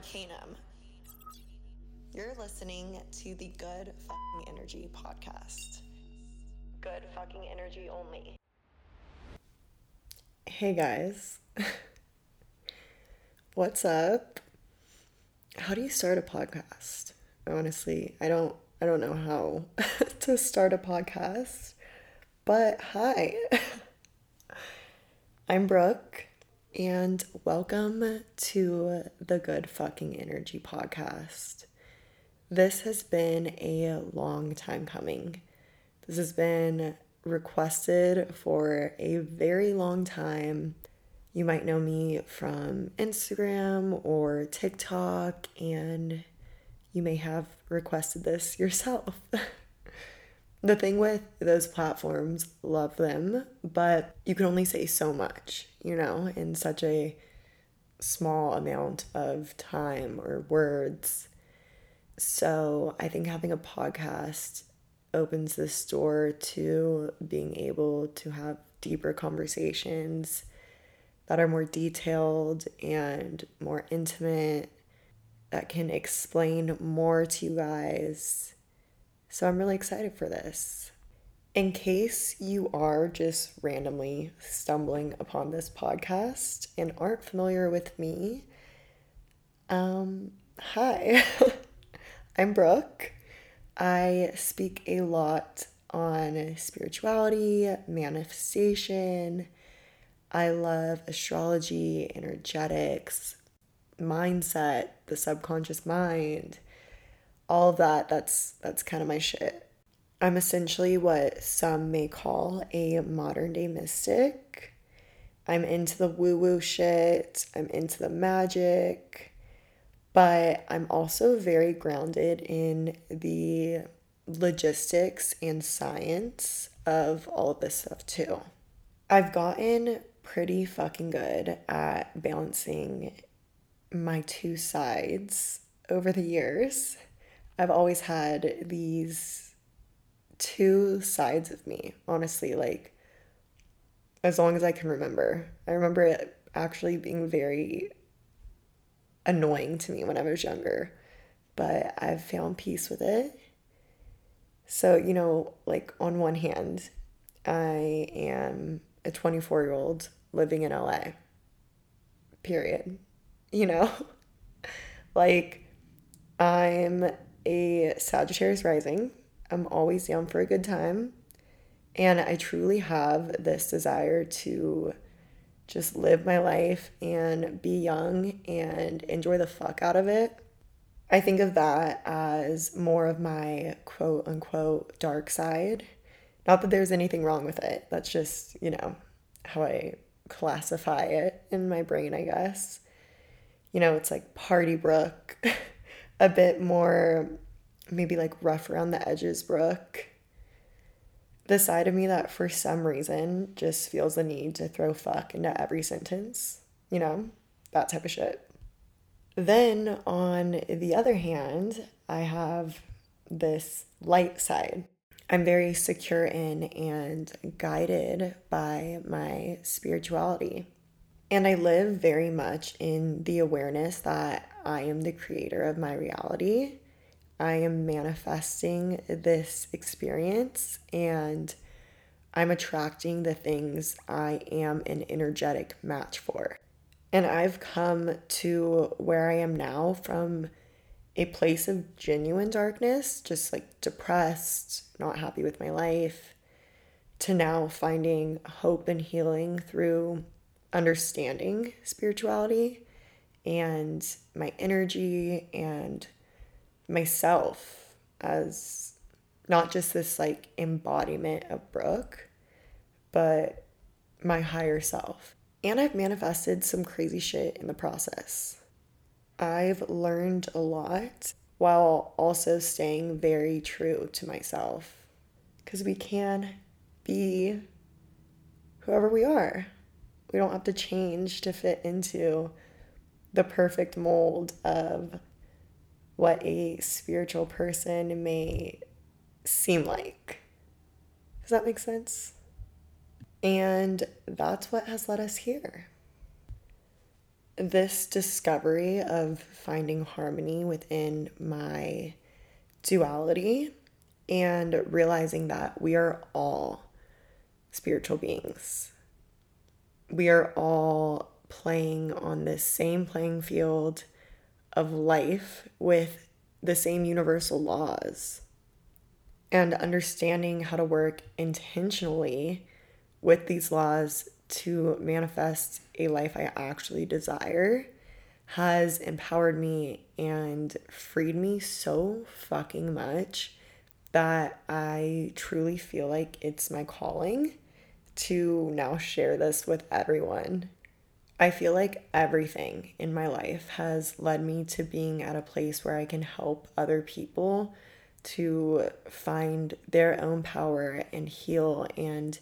Arcanum. You're listening to the Good Fucking Energy podcast. Good fucking energy only. Hey guys. What's up? How do you start a podcast? Honestly, I don't I don't know how to start a podcast. But hi. I'm Brooke and welcome to the Good Fucking Energy podcast. This has been a long time coming. This has been requested for a very long time. You might know me from Instagram or TikTok, and you may have requested this yourself. the thing with those platforms, love them, but you can only say so much, you know, in such a small amount of time or words. So I think having a podcast opens this door to being able to have deeper conversations that are more detailed and more intimate, that can explain more to you guys so I'm really excited for this. In case you are just randomly stumbling upon this podcast and aren't familiar with me, um, hi, I'm Brooke. I speak a lot on spirituality, manifestation. I love astrology, energetics, mindset, the subconscious mind all of that that's that's kind of my shit. I'm essentially what some may call a modern day mystic. I'm into the woo woo shit, I'm into the magic, but I'm also very grounded in the logistics and science of all of this stuff too. I've gotten pretty fucking good at balancing my two sides over the years. I've always had these two sides of me, honestly, like as long as I can remember. I remember it actually being very annoying to me when I was younger, but I've found peace with it. So, you know, like on one hand, I am a 24 year old living in LA, period. You know, like I'm a Sagittarius rising. I'm always down for a good time. And I truly have this desire to just live my life and be young and enjoy the fuck out of it. I think of that as more of my quote unquote dark side. Not that there's anything wrong with it. That's just, you know, how I classify it in my brain, I guess. You know, it's like party Brooke. a bit more maybe like rough around the edges Brooke. The side of me that for some reason just feels the need to throw fuck into every sentence, you know, that type of shit. Then on the other hand, I have this light side. I'm very secure in and guided by my spirituality. And I live very much in the awareness that I am the creator of my reality. I am manifesting this experience and I'm attracting the things I am an energetic match for. And I've come to where I am now from a place of genuine darkness, just like depressed, not happy with my life, to now finding hope and healing through understanding spirituality and my energy and myself as not just this like embodiment of Brooke, but my higher self. And I've manifested some crazy shit in the process. I've learned a lot while also staying very true to myself because we can be whoever we are. We don't have to change to fit into the perfect mold of what a spiritual person may seem like. Does that make sense? And that's what has led us here. this discovery of finding harmony within my duality and realizing that we are all spiritual beings. We are all playing on this same playing field of life with the same universal laws. And understanding how to work intentionally with these laws to manifest a life I actually desire has empowered me and freed me so fucking much that I truly feel like it's my calling to now share this with everyone. I feel like everything in my life has led me to being at a place where I can help other people to find their own power and heal and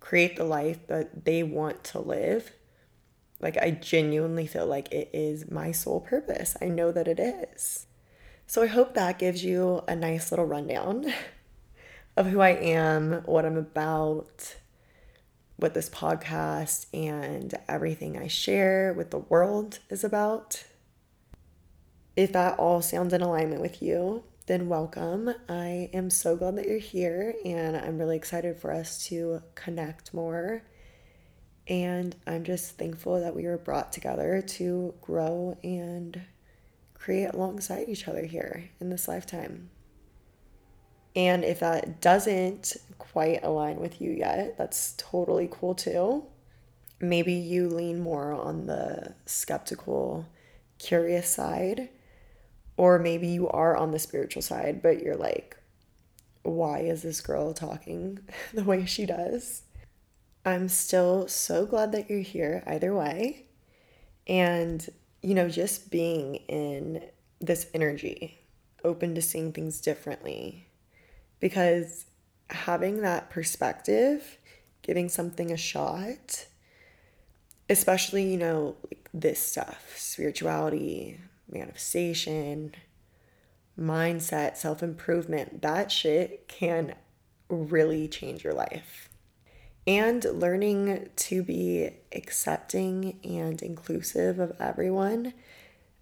create the life that they want to live. Like, I genuinely feel like it is my sole purpose. I know that it is. So, I hope that gives you a nice little rundown of who I am, what I'm about, what this podcast and everything I share with the world is about. If that all sounds in alignment with you, then welcome. I am so glad that you're here and I'm really excited for us to connect more. And I'm just thankful that we were brought together to grow and create alongside each other here in this lifetime. And if that doesn't quite align with you yet, that's totally cool too. Maybe you lean more on the skeptical, curious side or maybe you are on the spiritual side, but you're like, why is this girl talking the way she does? I'm still so glad that you're here either way. And, you know, just being in this energy, open to seeing things differently. Because having that perspective, giving something a shot, especially, you know, like this stuff, spirituality, manifestation, mindset, self improvement, that shit can really change your life. And learning to be accepting and inclusive of everyone,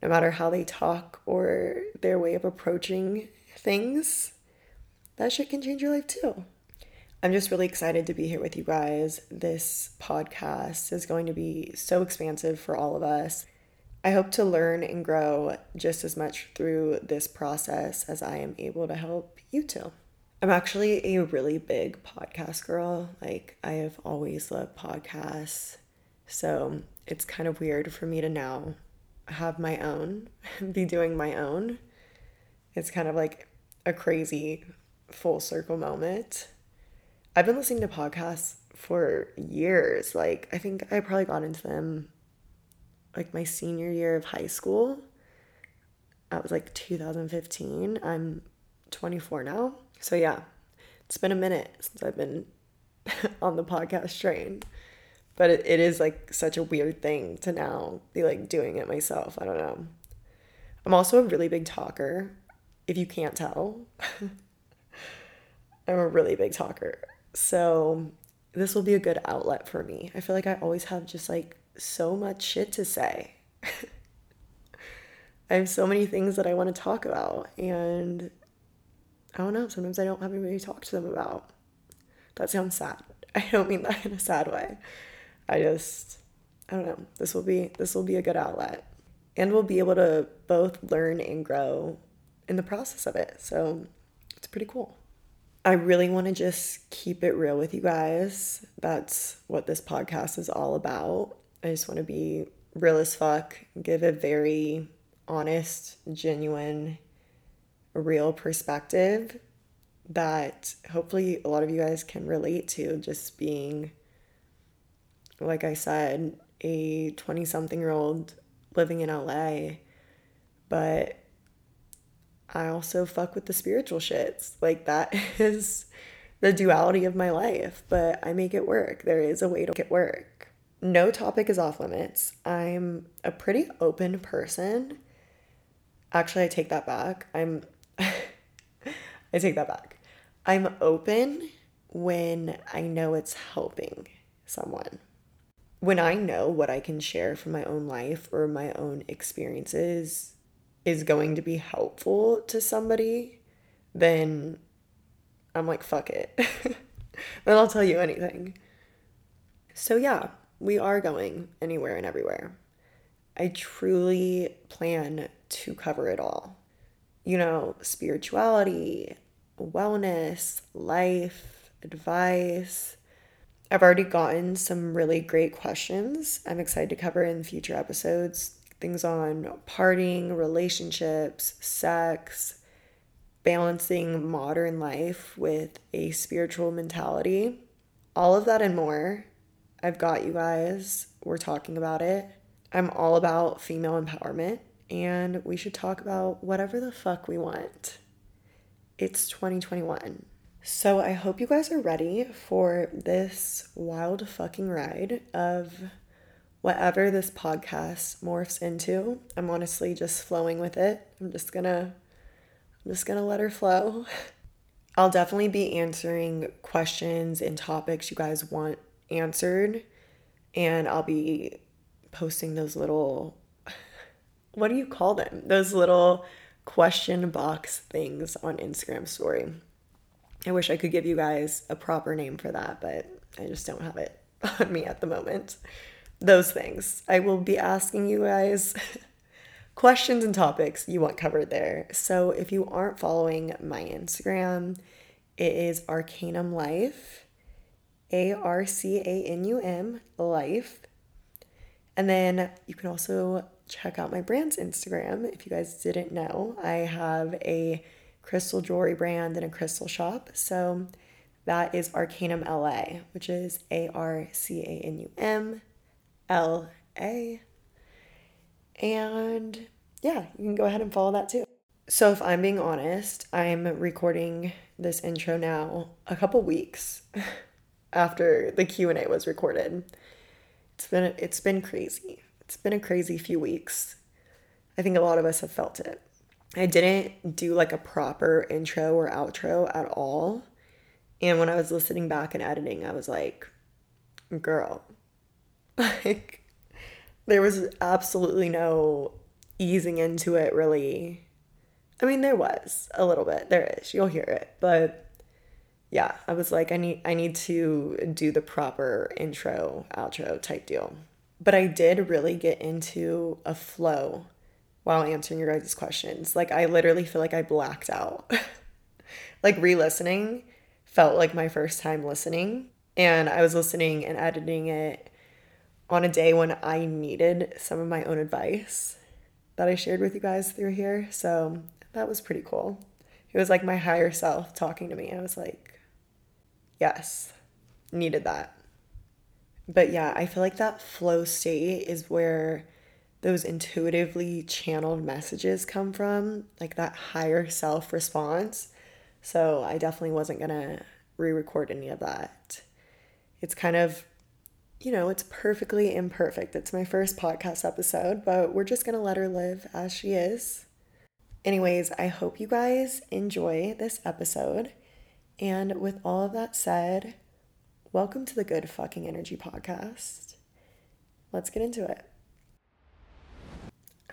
no matter how they talk or their way of approaching things, that shit can change your life too. I'm just really excited to be here with you guys. This podcast is going to be so expansive for all of us. I hope to learn and grow just as much through this process as I am able to help you to. I'm actually a really big podcast girl. Like, I have always loved podcasts. So it's kind of weird for me to now have my own, be doing my own. It's kind of like a crazy full circle moment. I've been listening to podcasts for years. Like, I think I probably got into them like my senior year of high school. That was like 2015. I'm 24 now. So yeah, it's been a minute since I've been on the podcast train. But it, it is like such a weird thing to now be like doing it myself. I don't know. I'm also a really big talker, if you can't tell. I'm a really big talker. So this will be a good outlet for me. I feel like I always have just like so much shit to say. I have so many things that I want to talk about, and I don't know, sometimes I don't have anybody to talk to them about. That sounds sad. I don't mean that in a sad way. I just I don't know. This will be this will be a good outlet. And we'll be able to both learn and grow in the process of it. So it's pretty cool. I really want to just keep it real with you guys. That's what this podcast is all about. I just want to be real as fuck, give a very honest, genuine, real perspective that hopefully a lot of you guys can relate to just being like I said, a 20 something year old living in LA, but I also fuck with the spiritual shits. Like that is the duality of my life, but I make it work. There is a way to make it work no topic is off limits. I'm a pretty open person. Actually, I take that back. I'm I take that back. I'm open when I know it's helping someone. when I know what I can share from my own life or my own experiences is going to be helpful to somebody, then I'm like, fuck it. then I'll tell you anything. So, yeah, we are going anywhere and everywhere. I truly plan to cover it all. You know, spirituality, wellness, life, advice. I've already gotten some really great questions I'm excited to cover in future episodes. Things on partying, relationships, sex, balancing modern life with a spiritual mentality. All of that and more. I've got you guys. We're talking about it. I'm all about female empowerment, and we should talk about whatever the fuck we want. It's 2021. So I hope you guys are ready for this wild fucking ride of whatever this podcast morphs into. I'm honestly just flowing with it. I'm just gonna I'm just gonna let her flow. I'll definitely be answering questions and topics you guys want answered, and I'll be posting those little what do you call them? Those little question box things on Instagram story. I wish I could give you guys a proper name for that, but I just don't have it on me at the moment. Those things. I will be asking you guys questions and topics you want covered there. So if you aren't following my Instagram, it is Arcanum Life, A R C A N U M Life. And then you can also check out my brand's Instagram. If you guys didn't know, I have a crystal jewelry brand and a crystal shop. So that is Arcanum LA, which is A R C A N U M L A. And yeah, you can go ahead and follow that too. So if I'm being honest, I'm recording this intro now a couple weeks after the Q&A was recorded. It's been it's been crazy. It's been a crazy few weeks. I think a lot of us have felt it. I didn't do like a proper intro or outro at all. And when I was listening back and editing, I was like, girl, like there was absolutely no easing into it really. I mean, there was a little bit. There is. You'll hear it. But yeah, I was like I need I need to do the proper intro, outro type deal. But I did really get into a flow while answering your guys' questions. Like I literally feel like I blacked out. like re-listening felt like my first time listening and I was listening and editing it on a day when I needed some of my own advice that I shared with you guys through here. So that was pretty cool. It was like my higher self talking to me. I was like, yes, needed that. But yeah, I feel like that flow state is where those intuitively channeled messages come from, like that higher self response. So I definitely wasn't going to re record any of that. It's kind of you know, it's perfectly imperfect. It's my first podcast episode, but we're just going to let her live as she is. Anyways, I hope you guys enjoy this episode. And with all of that said, welcome to the Good Fucking Energy Podcast. Let's get into it.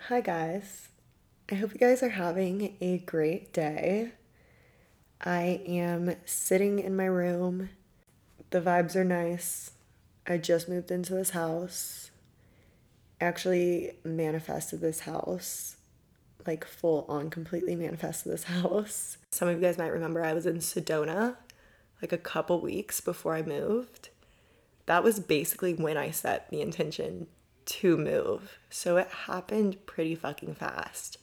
Hi, guys. I hope you guys are having a great day. I am sitting in my room. The vibes are nice. I just moved into this house. Actually, manifested this house, like full on, completely manifested this house. Some of you guys might remember I was in Sedona like a couple weeks before I moved. That was basically when I set the intention to move. So it happened pretty fucking fast.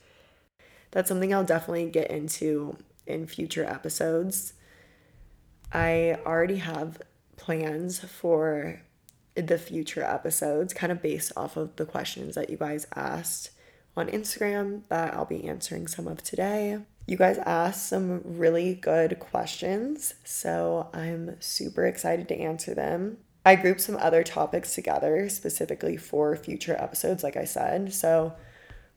That's something I'll definitely get into in future episodes. I already have plans for the future episodes, kind of based off of the questions that you guys asked on Instagram that I'll be answering some of today. You guys asked some really good questions, so I'm super excited to answer them. I grouped some other topics together specifically for future episodes, like I said. So,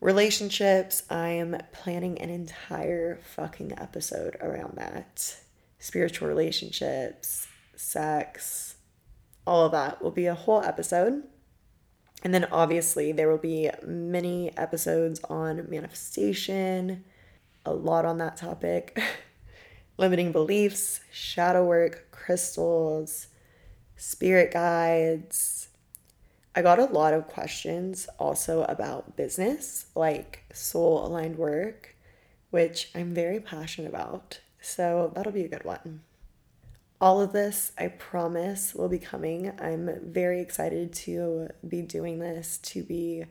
relationships, I'm planning an entire fucking episode around that. Spiritual relationships, sex, all of that will be a whole episode. And then obviously, there will be many episodes on manifestation, a lot on that topic, limiting beliefs, shadow work, crystals, spirit guides. I got a lot of questions also about business, like soul aligned work, which I'm very passionate about. So that'll be a good one. All of this, I promise, will be coming. I'm very excited to be doing this, to be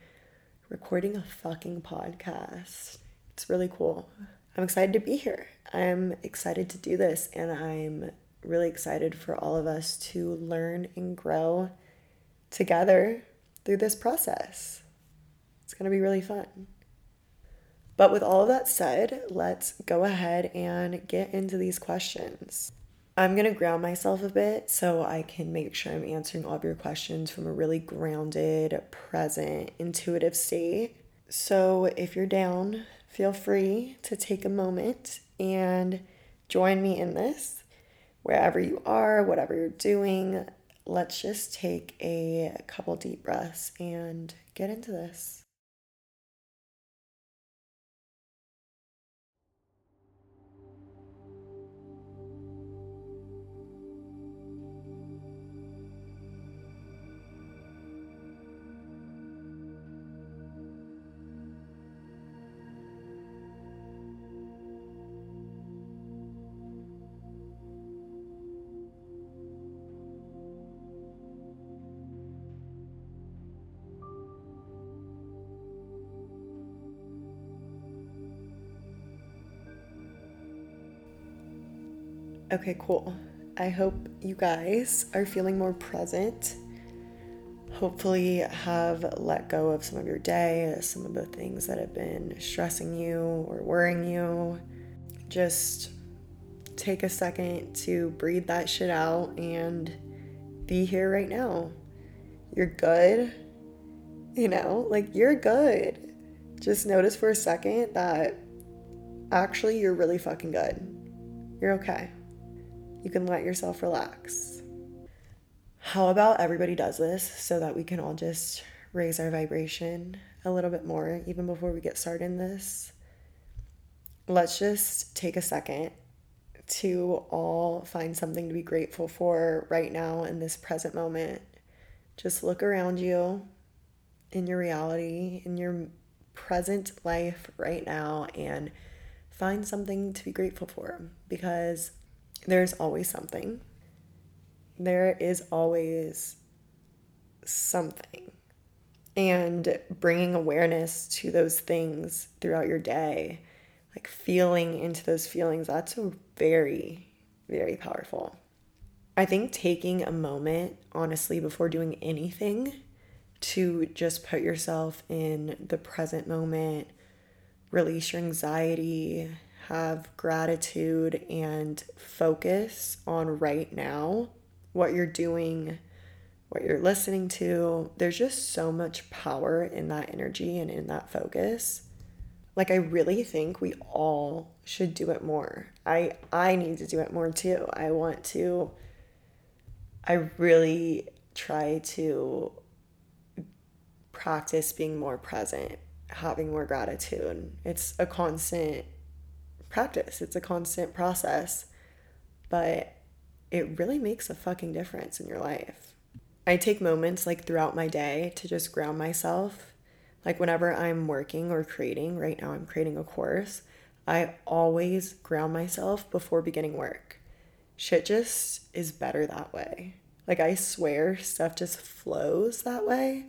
recording a fucking podcast. It's really cool. I'm excited to be here. I'm excited to do this, and I'm really excited for all of us to learn and grow together through this process. It's going to be really fun. But with all of that said, let's go ahead and get into these questions. I'm going to ground myself a bit so I can make sure I'm answering all of your questions from a really grounded, present, intuitive state. So if you're down, feel free to take a moment and join me in this. Wherever you are, whatever you're doing, let's just take a couple deep breaths and get into this. Okay, cool. I hope you guys are feeling more present. Hopefully, have let go of some of your day, some of the things that have been stressing you or worrying you. Just take a second to breathe that shit out and be here right now. You're good. You know, like you're good. Just notice for a second that actually you're really fucking good. You're okay you can let yourself relax. How about everybody does this so that we can all just raise our vibration a little bit more, even before we get started in this? Let's just take a second to all find something to be grateful for right now in this present moment. Just look around you in your reality, in your present life right now, and find something to be grateful for because there's always something. There is always something. And bringing awareness to those things throughout your day, like feeling into those feelings, that's very, very powerful. I think taking a moment, honestly, before doing anything to just put yourself in the present moment, release your anxiety, have gratitude and focus on right now, what you're doing, what you're listening to. There's just so much power in that energy and in that focus. Like I really think we all should do it more. I I need to do it more too. I want to I really try to practice being more present, having more gratitude. It's a constant practice, it's a constant process, but it really makes a fucking difference in your life. I take moments like throughout my day to just ground myself. Like whenever I'm working or creating, right now I'm creating a course, I always ground myself before beginning work. Shit just is better that way. Like I swear stuff just flows that way.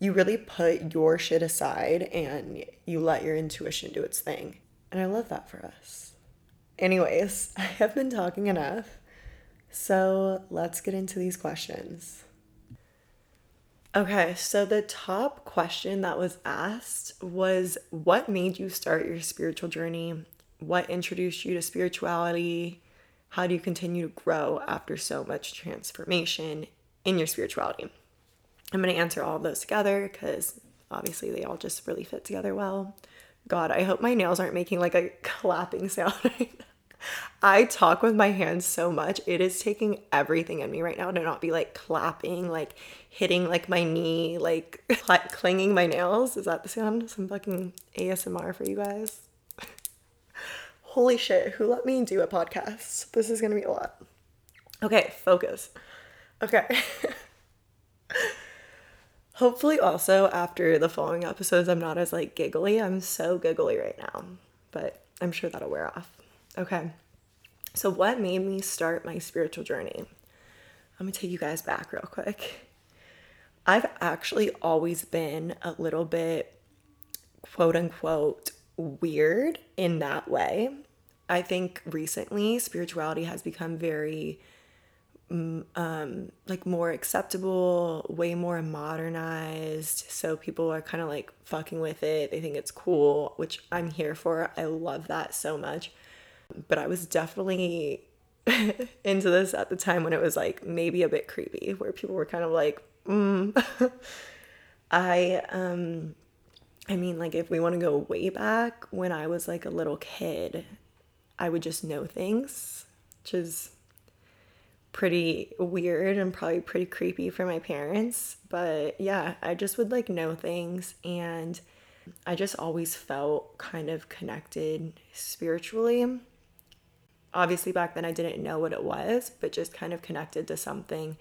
You really put your shit aside and you let your intuition do its thing. And I love that for us. Anyways, I have been talking enough. So let's get into these questions. Okay, so the top question that was asked was What made you start your spiritual journey? What introduced you to spirituality? How do you continue to grow after so much transformation in your spirituality? I'm going to answer all of those together because obviously they all just really fit together well. God, I hope my nails aren't making like a clapping sound. I talk with my hands so much. It is taking everything in me right now to not be like clapping, like hitting like my knee, like clinging my nails. Is that the sound? Some fucking ASMR for you guys. Holy shit, who let me do a podcast? This is gonna be a lot. Okay, focus. Okay. Hopefully, also after the following episodes, I'm not as like giggly. I'm so giggly right now, but I'm sure that'll wear off. Okay. So, what made me start my spiritual journey? I'm gonna take you guys back real quick. I've actually always been a little bit quote unquote weird in that way. I think recently spirituality has become very um, like more acceptable, way more modernized. So people are kind of like fucking with it. They think it's cool, which I'm here for. I love that so much. But I was definitely into this at the time when it was like maybe a bit creepy, where people were kind of like, mm. I, um, I mean, like if we want to go way back when I was like a little kid, I would just know things, which is pretty weird and probably pretty creepy for my parents. But yeah, I just would like know things and I just always felt kind of connected spiritually. Obviously, back then I didn't know what it was, but just kind of connected to something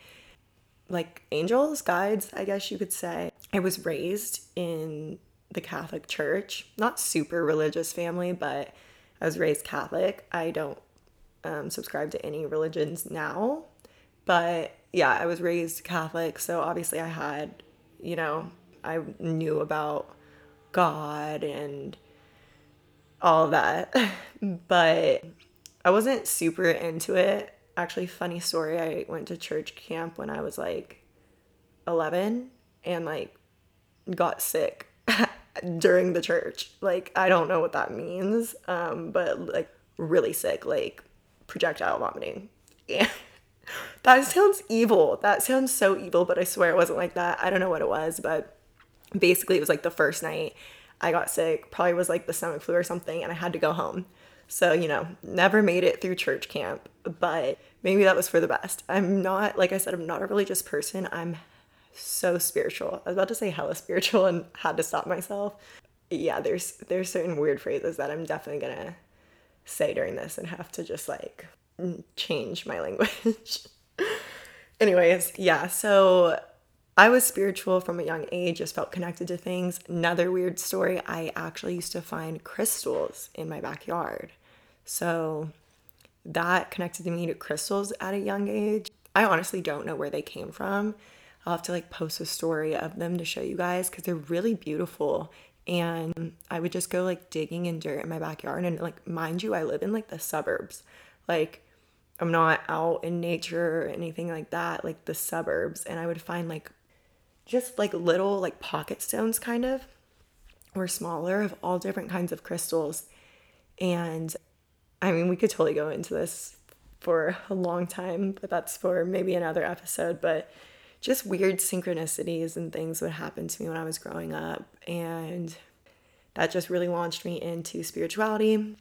like angels, guides, I guess you could say. I was raised in the Catholic Church, not super religious family, but I was raised Catholic. I don't um, subscribe to any religions now. But yeah, I was raised Catholic, so obviously I had, you know, I knew about God and all that. but I wasn't super into it. Actually, funny story, I went to church camp when I was like 11 and like got sick during the church. Like, I don't know what that means, um, but like really sick, like projectile vomiting. Yeah. that sounds evil. That sounds so evil, but I swear it wasn't like that. I don't know what it was, but basically it was like the first night I got sick, probably was like the stomach flu or something, and I had to go home. So, you know, never made it through church camp, but maybe that was for the best. I'm not, like I said, I'm not a religious person. I'm so spiritual. I was about to say hella spiritual and had to stop myself. Yeah, there's there's certain weird phrases that I'm definitely gonna say during this and have to just like change my language. Anyways, yeah, so I was spiritual from a young age, just felt connected to things. Another weird story I actually used to find crystals in my backyard. So that connected me to crystals at a young age. I honestly don't know where they came from. I'll have to like post a story of them to show you guys because they're really beautiful and I would just go like digging in dirt in my backyard and like mind you I live in like the suburbs. Like I'm not out in nature or anything like that like the suburbs and I would find like just like little like pocket stones kind of or smaller of all different kinds of crystals. And I mean we could totally go into this for a long time but that's for maybe another episode but just weird synchronicities and things would happen to me when I was growing up. And that just really launched me into spirituality.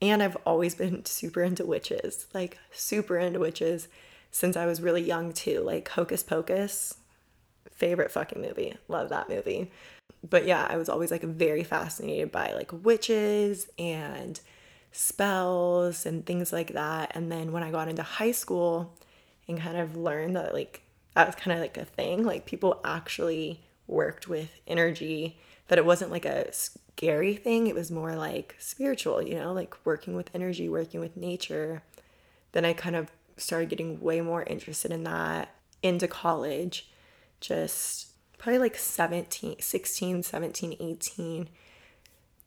And I've always been super into witches, like super into witches since I was really young too. Like Hocus Pocus, favorite fucking movie. Love that movie. But yeah, I was always like very fascinated by like witches and spells and things like that. And then when I got into high school and kind of learned that like that was kind of like a thing. Like people actually worked with energy, that it wasn't like a scary thing. It was more like spiritual, you know, like working with energy, working with nature. Then I kind of started getting way more interested in that into college. Just probably like 17, 16, 17, 18,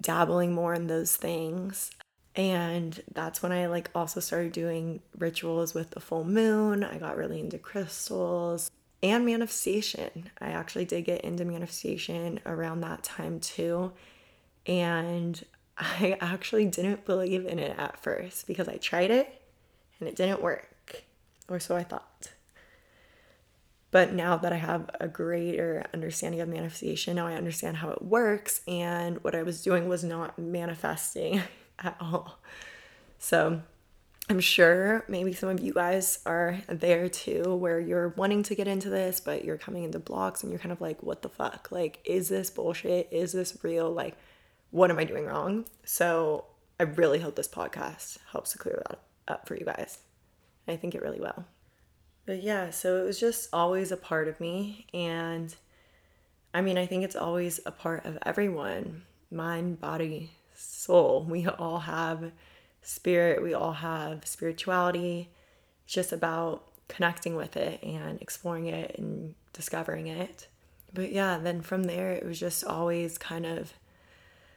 dabbling more in those things and that's when I like also started doing rituals with the full moon. I got really into crystals and manifestation. I actually did get into manifestation around that time too. And I actually didn't believe in it at first because I tried it and it didn't work, or so I thought. But now that I have a greater understanding of manifestation, now I understand how it works. And what I was doing was not manifesting at all. So I'm sure maybe some of you guys are there too, where you're wanting to get into this, but you're coming into blocks and you're kind of like, what the fuck? Like, is this bullshit? Is this real? Like, what am I doing wrong? So, I really hope this podcast helps to clear that up for you guys. I think it really will. But yeah, so it was just always a part of me. And I mean, I think it's always a part of everyone mind, body, soul. We all have spirit, we all have spirituality. It's just about connecting with it and exploring it and discovering it. But yeah, then from there, it was just always kind of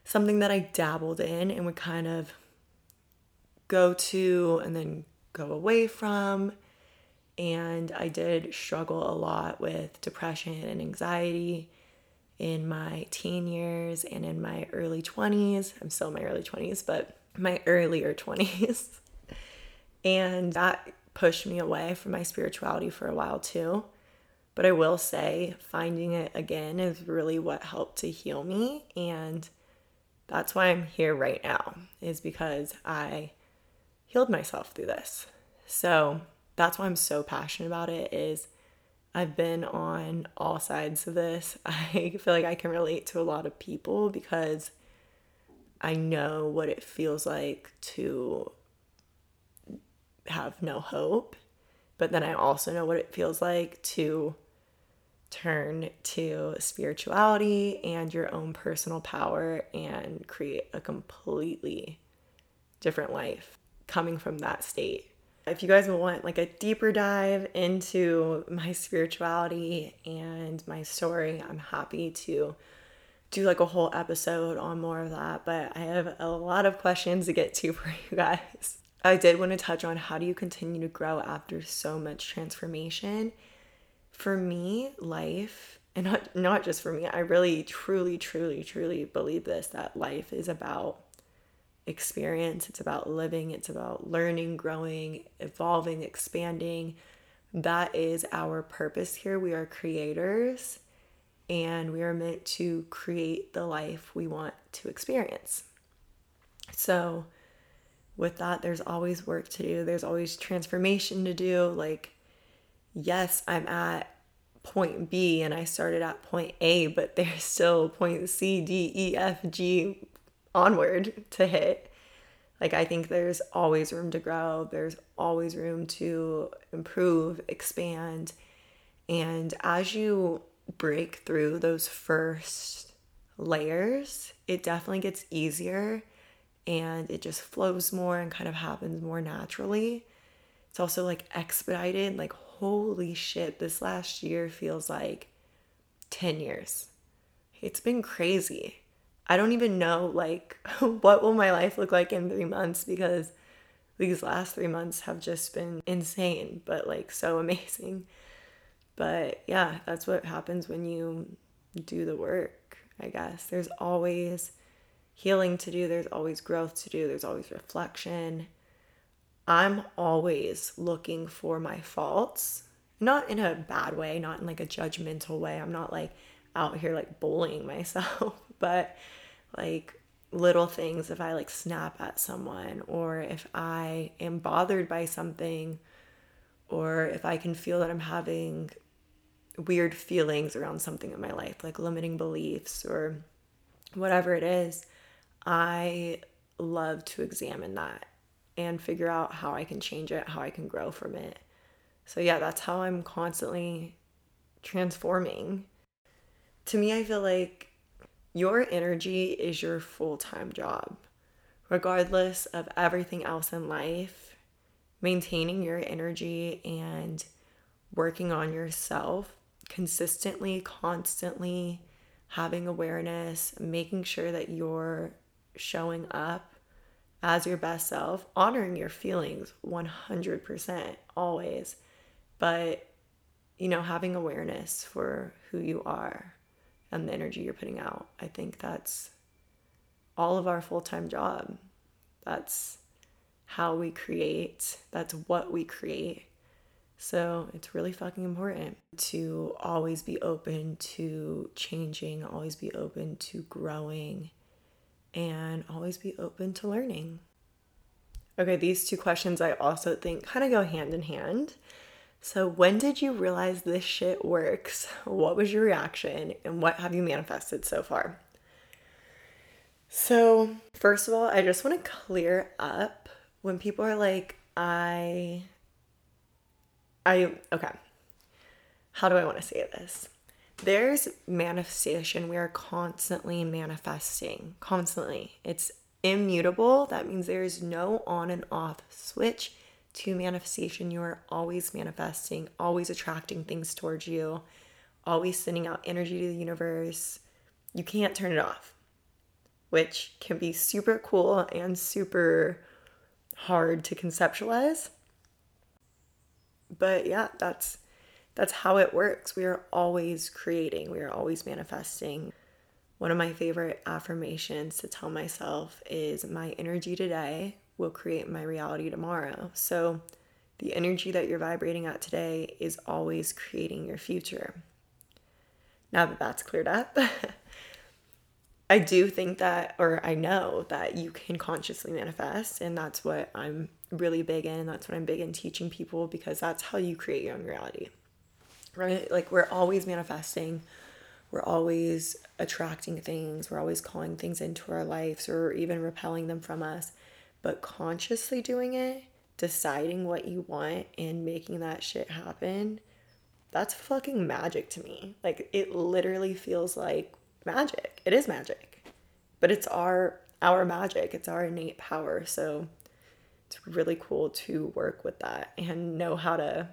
something that I dabbled in and would kind of go to and then go away from. And I did struggle a lot with depression and anxiety in my teen years and in my early 20s. I'm still in my early 20s, but my earlier 20s. and that pushed me away from my spirituality for a while too. But I will say, finding it again is really what helped to heal me. And that's why I'm here right now, is because I healed myself through this. So that's why I'm so passionate about it is I've been on all sides of this. I feel like I can relate to a lot of people because I know what it feels like to have no hope, but then I also know what it feels like to turn to spirituality and your own personal power and create a completely different life coming from that state. If you guys want like a deeper dive into my spirituality and my story, I'm happy to do like a whole episode on more of that, but I have a lot of questions to get to for you guys. I did want to touch on how do you continue to grow after so much transformation for me, life, and not not just for me, I really truly truly truly believe this that life is about experience, it's about living, it's about learning, growing, evolving, expanding. That is our purpose here. We are creators and we are meant to create the life we want to experience. So, with that, there's always work to do, there's always transformation to do. Like, yes, I'm at point B and I started at point A, but there's still point C, D, E, F, G onward to hit. Like, I think there's always room to grow, there's always room to improve, expand. And as you break through those first layers, it definitely gets easier and it just flows more and kind of happens more naturally. It's also like expedited. Like, holy shit, this last year feels like 10 years. It's been crazy. I don't even know like what will my life look like in 3 months because these last 3 months have just been insane, but like so amazing. But yeah, that's what happens when you do the work, I guess. There's always healing to do, there's always growth to do, there's always reflection. I'm always looking for my faults, not in a bad way, not in like a judgmental way. I'm not like out here like bullying myself, but like little things if I like snap at someone or if I am bothered by something or if I can feel that I'm having weird feelings around something in my life, like limiting beliefs or whatever it is, I love to examine that and figure out how I can change it, how I can grow from it. So, yeah, that's how I'm constantly transforming. To me, I feel like your energy is your full time job. Regardless of everything else in life, maintaining your energy and working on yourself consistently, constantly having awareness, making sure that you're showing up as your best self, honoring your feelings 100% always, but you know, having awareness for who you are and the energy you're putting out. I think that's all of our full time job. That's how we create, that's what we create. So it's really fucking important to always be open to changing, always be open to growing, and always be open to learning. Okay, these two questions I also think kind of go hand in hand. So, when did you realize this shit works? What was your reaction? And what have you manifested so far? So, first of all, I just want to clear up when people are like, I, I, okay. How do I want to say this? There's manifestation. We are constantly manifesting, constantly. It's immutable. That means there is no on and off switch to manifestation. You are always manifesting, always attracting things towards you, always sending out energy to the universe. You can't turn it off which can be super cool and super hard to conceptualize. But yeah, that's that's how it works. We are always creating, we are always manifesting. One of my favorite affirmations to tell myself is my energy today will create my reality tomorrow. So the energy that you're vibrating at today is always creating your future. Now that that's cleared up, I do think that, or I know that you can consciously manifest, and that's what I'm really big in. That's what I'm big in teaching people because that's how you create your own reality, right? Like, we're always manifesting, we're always attracting things, we're always calling things into our lives or even repelling them from us. But consciously doing it, deciding what you want, and making that shit happen, that's fucking magic to me. Like, it literally feels like magic. It is magic. But it's our our magic. It's our innate power. So it's really cool to work with that and know how to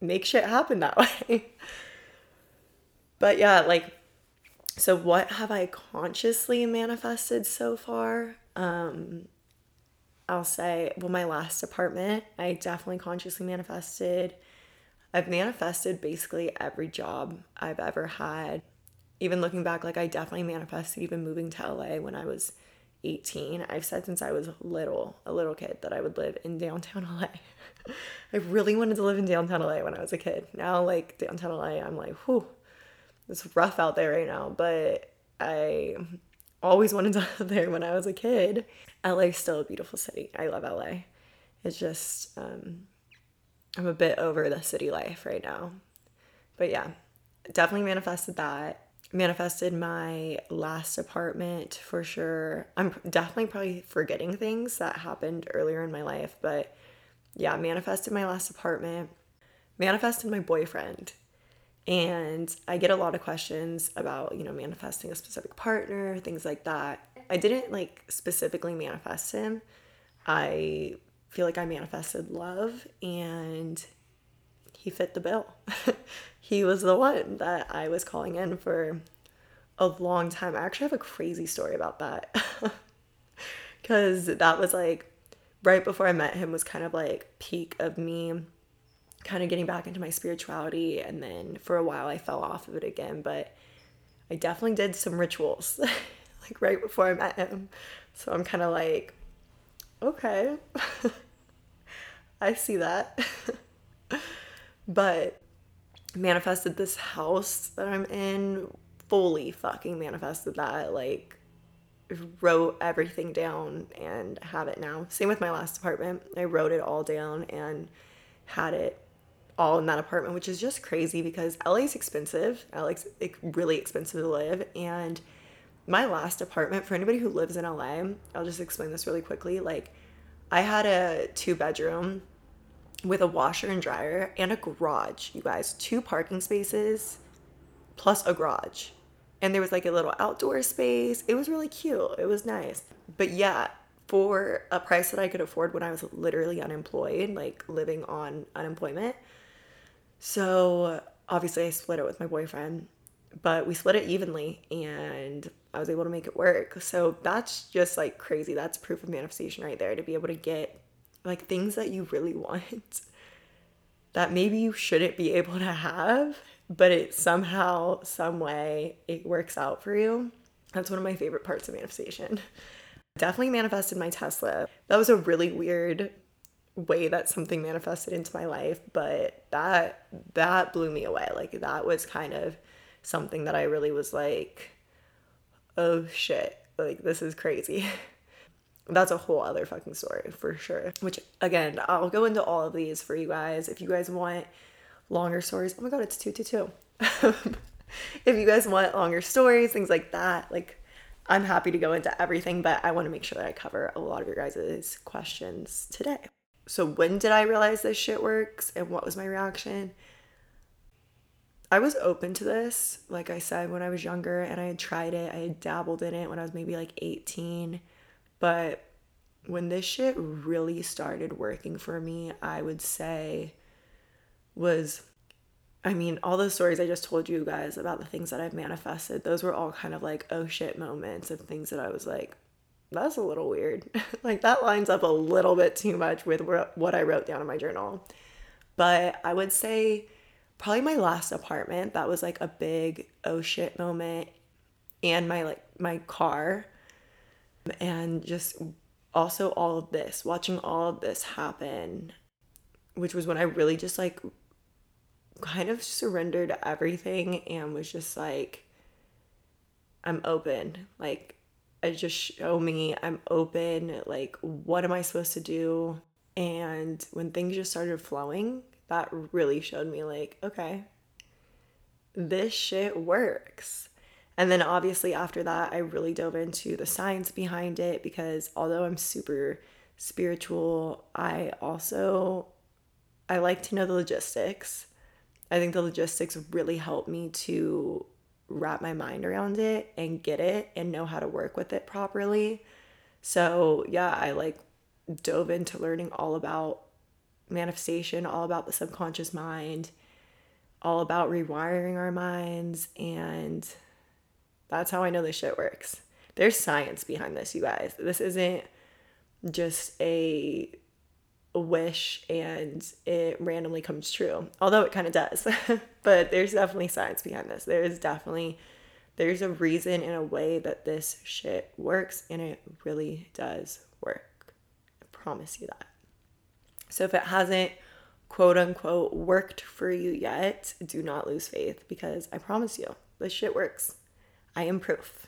make shit happen that way. but yeah, like so what have I consciously manifested so far? Um I'll say, well, my last apartment, I definitely consciously manifested. I've manifested basically every job I've ever had even looking back, like I definitely manifested even moving to LA when I was 18. I've said since I was little, a little kid, that I would live in downtown LA. I really wanted to live in downtown LA when I was a kid. Now, like downtown LA, I'm like, whew, it's rough out there right now. But I always wanted to live there when I was a kid. LA is still a beautiful city. I love LA. It's just, um, I'm a bit over the city life right now. But yeah, definitely manifested that manifested my last apartment for sure. I'm definitely probably forgetting things that happened earlier in my life, but yeah, manifested my last apartment, manifested my boyfriend. And I get a lot of questions about, you know, manifesting a specific partner, things like that. I didn't like specifically manifest him. I feel like I manifested love and he fit the bill. he was the one that I was calling in for a long time. I actually have a crazy story about that. Cuz that was like right before I met him was kind of like peak of me kind of getting back into my spirituality and then for a while I fell off of it again, but I definitely did some rituals like right before I met him. So I'm kind of like okay. I see that. but manifested this house that I'm in, fully fucking manifested that. Like, wrote everything down and have it now. Same with my last apartment. I wrote it all down and had it all in that apartment, which is just crazy because LA's expensive. LA's really expensive to live. And my last apartment, for anybody who lives in LA, I'll just explain this really quickly. Like, I had a two bedroom with a washer and dryer and a garage, you guys. Two parking spaces plus a garage. And there was like a little outdoor space. It was really cute. It was nice. But yeah, for a price that I could afford when I was literally unemployed, like living on unemployment. So obviously, I split it with my boyfriend, but we split it evenly and I was able to make it work. So that's just like crazy. That's proof of manifestation right there to be able to get like things that you really want that maybe you shouldn't be able to have, but it somehow, some way, it works out for you. That's one of my favorite parts of manifestation. Definitely manifested my Tesla. That was a really weird way that something manifested into my life, but that that blew me away. Like that was kind of something that I really was like, oh shit, like this is crazy. that's a whole other fucking story for sure. Which again, I'll go into all of these for you guys. If you guys want longer stories, oh my god, it's two two two. if you guys want longer stories, things like that, like I'm happy to go into everything, but I want to make sure that I cover a lot of your guys' questions today. So when did I realize this shit works and what was my reaction? I was open to this, like I said, when I was younger, and I had tried it. I had dabbled in it when I was maybe like 18. But when this shit really started working for me, I would say was I mean, all those stories I just told you guys about the things that I've manifested, those were all kind of like oh shit moments of things that I was like, that's a little weird. like that lines up a little bit too much with what I wrote down in my journal. But I would say probably my last apartment, that was like a big oh shit moment and my like my car and just also all of this, watching all of this happen, which was when I really just like kind of surrendered everything and was just like, I'm open. Like, just show me I'm open. Like, what am I supposed to do? And when things just started flowing, that really showed me, like, okay, this shit works. And then obviously after that, I really dove into the science behind it because although I'm super spiritual, I also I like to know the logistics. I think the logistics really help me to wrap my mind around it and get it and know how to work with it properly. So, yeah, I like dove into learning all about manifestation, all about the subconscious mind, all about rewiring our minds and that's how I know this shit works. There's science behind this, you guys. This isn't just a wish and it randomly comes true. Although it kind of does. but there's definitely science behind this. There is definitely there's a reason and a way that this shit works and it really does work. I promise you that. So if it hasn't quote unquote worked for you yet, do not lose faith because I promise you, this shit works. I am proof.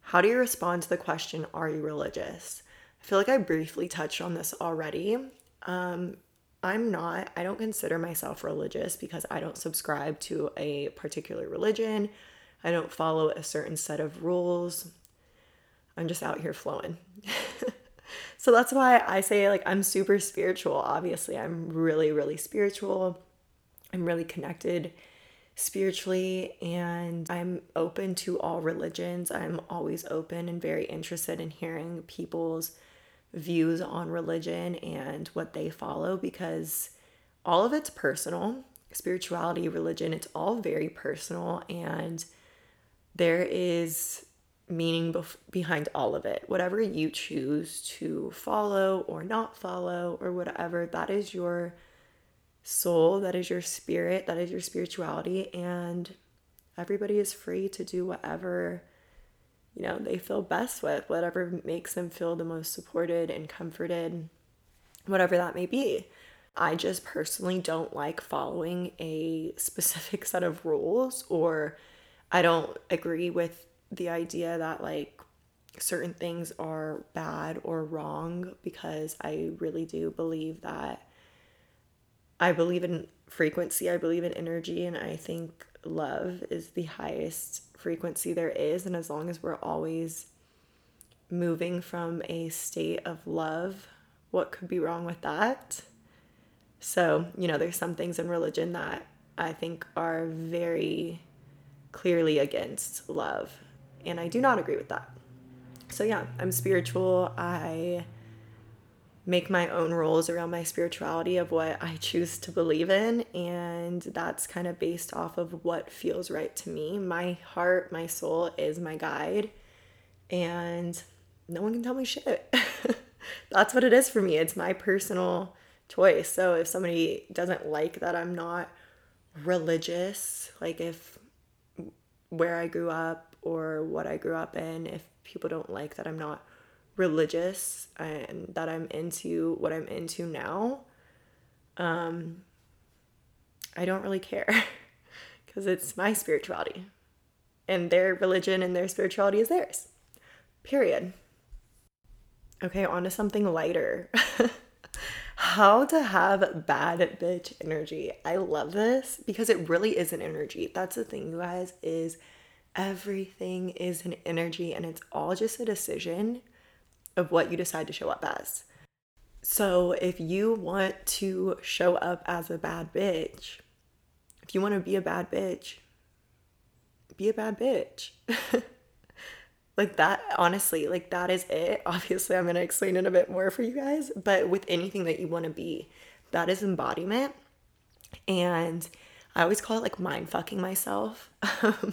How do you respond to the question, Are you religious? Feel like I briefly touched on this already. Um, I'm not, I don't consider myself religious because I don't subscribe to a particular religion. I don't follow a certain set of rules. I'm just out here flowing. so that's why I say, like, I'm super spiritual. Obviously, I'm really, really spiritual. I'm really connected spiritually and I'm open to all religions. I'm always open and very interested in hearing people's views on religion and what they follow because all of it's personal. Spirituality, religion, it's all very personal and there is meaning bef- behind all of it. Whatever you choose to follow or not follow or whatever, that is your soul, that is your spirit, that is your spirituality, and everybody is free to do whatever you know they feel best with, whatever makes them feel the most supported and comforted, whatever that may be. I just personally don't like following a specific set of rules, or I don't agree with the idea that like certain things are bad or wrong because I really do believe that I believe in frequency, I believe in energy, and I think love is the highest frequency there is. And as long as we're always moving from a state of love, what could be wrong with that? So, you know, there's some things in religion that I think are very clearly against love. And I do not agree with that. So, yeah, I'm spiritual. I make my own rules around my spirituality of what I choose to believe in. And that's kind of based off of what feels right to me. My heart, my soul is my guide. And no one can tell me shit. that's what it is for me. It's my personal choice. So if somebody doesn't like that I'm not religious, like if where I grew up or what I grew up in, if people don't like that I'm not religious and that I'm into what I'm into now, um, I don't really care because it's my spirituality and their religion and their spirituality is theirs. Period. Okay, on to something lighter. How to have bad bitch energy. I love this because it really is an energy. That's the thing, you guys, is everything is an energy and it's all just a decision of what you decide to show up as. So if you want to show up as a bad bitch, if you want to be a bad bitch, be a bad bitch. like that, honestly, like that is it. Obviously, I'm going to explain it a bit more for you guys, but with anything that you want to be, that is embodiment. And I always call it like mind fucking myself. Um,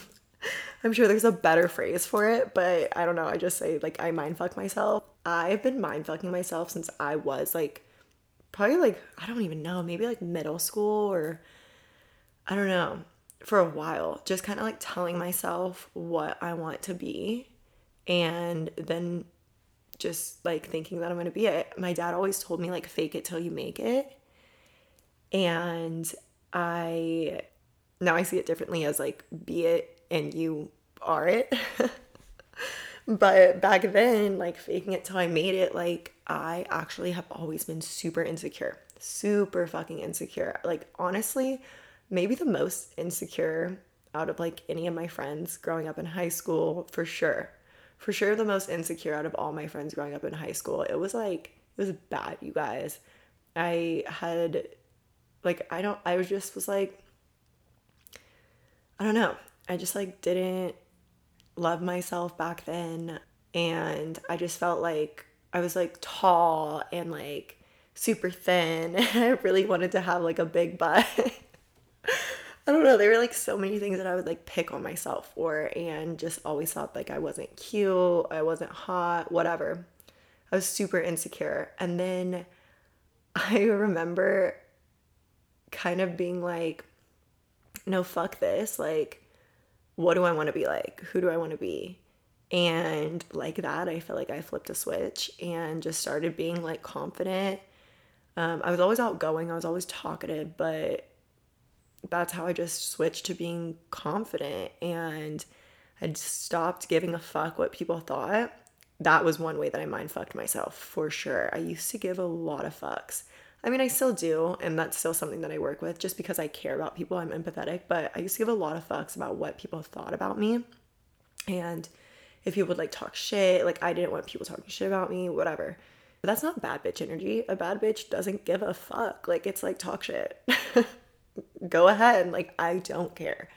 I'm sure there's a better phrase for it, but I don't know. I just say like I mind fuck myself. I've been mind fucking myself since I was like probably like I don't even know, maybe like middle school or I don't know, for a while. Just kind of like telling myself what I want to be and then just like thinking that I'm going to be it. My dad always told me like fake it till you make it. And I now I see it differently as like be it and you are it. but back then, like faking it till I made it, like I actually have always been super insecure. Super fucking insecure. Like honestly, maybe the most insecure out of like any of my friends growing up in high school, for sure. For sure the most insecure out of all my friends growing up in high school. It was like it was bad, you guys. I had like I don't I was just was like I don't know. I just like didn't love myself back then and I just felt like I was like tall and like super thin and I really wanted to have like a big butt. I don't know, there were like so many things that I would like pick on myself for and just always thought like I wasn't cute, I wasn't hot, whatever. I was super insecure. And then I remember kind of being like no fuck this, like what do I want to be like? Who do I want to be? And like that, I feel like I flipped a switch and just started being like confident. Um, I was always outgoing, I was always talkative, but that's how I just switched to being confident and I stopped giving a fuck what people thought. That was one way that I mind fucked myself for sure. I used to give a lot of fucks. I mean, I still do, and that's still something that I work with just because I care about people. I'm empathetic, but I used to give a lot of fucks about what people thought about me. And if people would like talk shit, like I didn't want people talking shit about me, whatever. But that's not bad bitch energy. A bad bitch doesn't give a fuck. Like it's like talk shit. Go ahead. Like I don't care.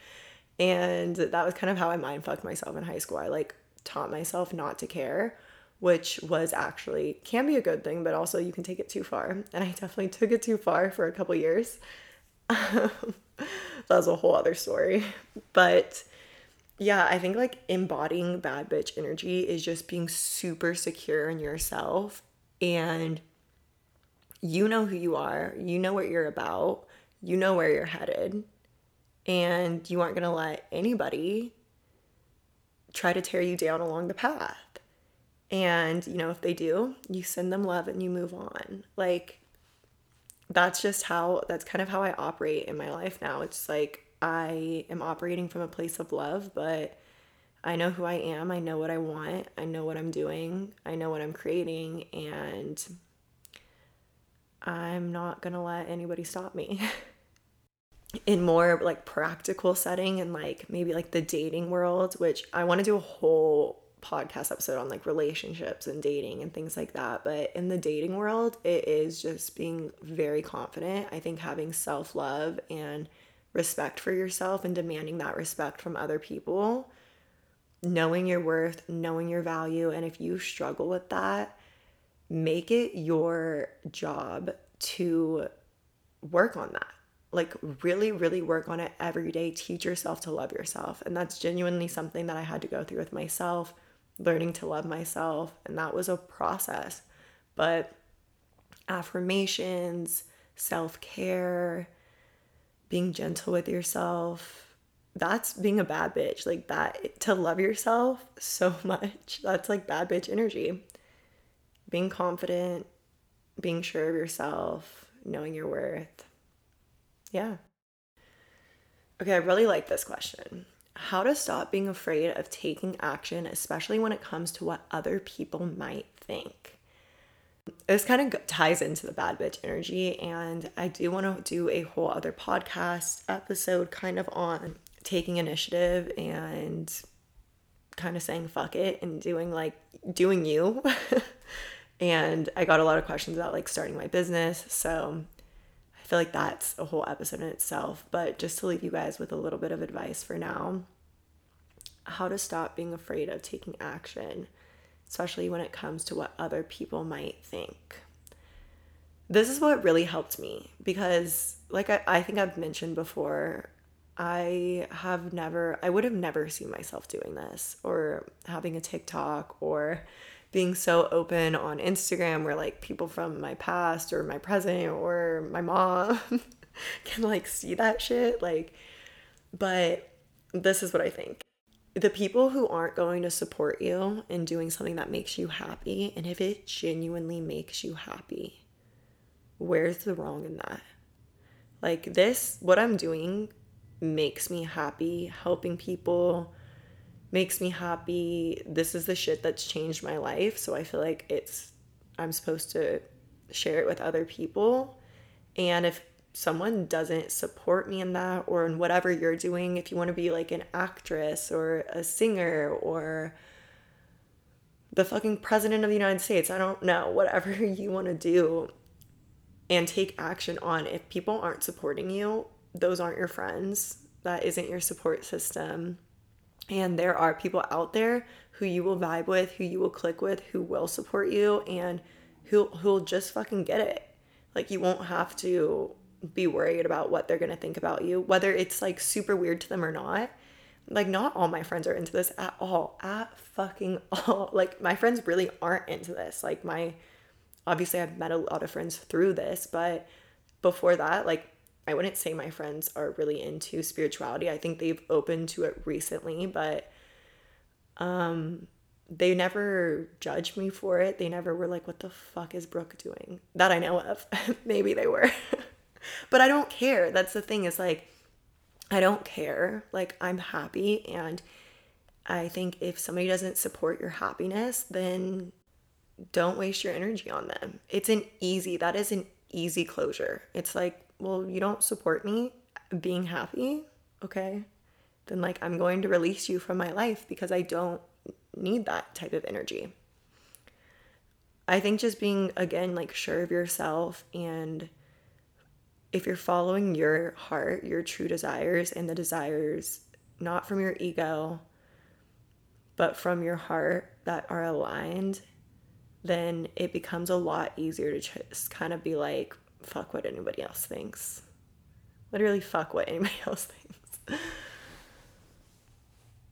And that was kind of how I mind fucked myself in high school. I like taught myself not to care which was actually can be a good thing, but also you can take it too far. And I definitely took it too far for a couple years. That's a whole other story. But yeah, I think like embodying bad bitch energy is just being super secure in yourself and you know who you are, you know what you're about, you know where you're headed, and you aren't gonna let anybody try to tear you down along the path. And, you know, if they do, you send them love and you move on. Like, that's just how, that's kind of how I operate in my life now. It's like I am operating from a place of love, but I know who I am. I know what I want. I know what I'm doing. I know what I'm creating. And I'm not going to let anybody stop me. in more like practical setting and like maybe like the dating world which i want to do a whole podcast episode on like relationships and dating and things like that. But in the dating world, it is just being very confident. I think having self love and respect for yourself and demanding that respect from other people, knowing your worth, knowing your value. And if you struggle with that, make it your job to work on that like really really work on it every day teach yourself to love yourself and that's genuinely something that i had to go through with myself learning to love myself. And that was a process. But affirmations, self care, being gentle with yourself, that's being a bad bitch. Like that, to love yourself so much. That's like bad bitch energy. Being confident, being sure of yourself, knowing your worth. Yeah. Okay, I really like this question how to stop being afraid of taking action, especially when it comes to what other people might think. this kind of ties into the bad bitch energy, and I do want to do a whole other podcast episode kind of on taking initiative and kind of saying fuck it and doing like doing you. and I got a lot of questions about like starting my business, so feel like that's a whole episode in itself. But just to leave you guys with a little bit of advice for now how to stop being afraid of taking action especially when it comes to what other people might think. This is what really helped me because, like I, I think I've mentioned before, I have never, I would have never seen myself doing this or having a TikTok or being so open on Instagram where like people from my past or my present or my mom can like see that shit. Like, but this is what I think the people who aren't going to support you in doing something that makes you happy, and if it genuinely makes you happy, where's the wrong in that? Like, this, what I'm doing makes me happy, helping people makes me happy. This is the shit that's changed my life. So I feel like it's, I'm supposed to share it with other people. And if someone doesn't support me in that or in whatever you're doing, if you want to be like an actress or a singer or the fucking president of the United States, I don't know, whatever you want to do and take action on, if people aren't supporting you, those aren't your friends. That isn't your support system. And there are people out there who you will vibe with, who you will click with, who will support you and who who'll just fucking get it. Like you won't have to be worried about what they're going to think about you, whether it's like super weird to them or not. Like, not all my friends are into this at all. At fucking all. Like, my friends really aren't into this. Like, my, obviously, I've met a lot of friends through this, but before that, like, I wouldn't say my friends are really into spirituality. I think they've opened to it recently, but um they never judged me for it. They never were like, what the fuck is Brooke doing? That I know of. Maybe they were. but I don't care. That's the thing is like, I don't care. Like, I'm happy. And I think if somebody doesn't support your happiness, then don't waste your energy on them. It's an easy, that is an easy closure. It's like, well, you don't support me being happy. Okay. Then, like, I'm going to release you from my life because I don't need that type of energy. I think just being, again, like, sure of yourself and if you're following your heart, your true desires, and the desires not from your ego, but from your heart that are aligned, then it becomes a lot easier to just kind of be like, fuck what anybody else thinks. Literally, fuck what anybody else thinks.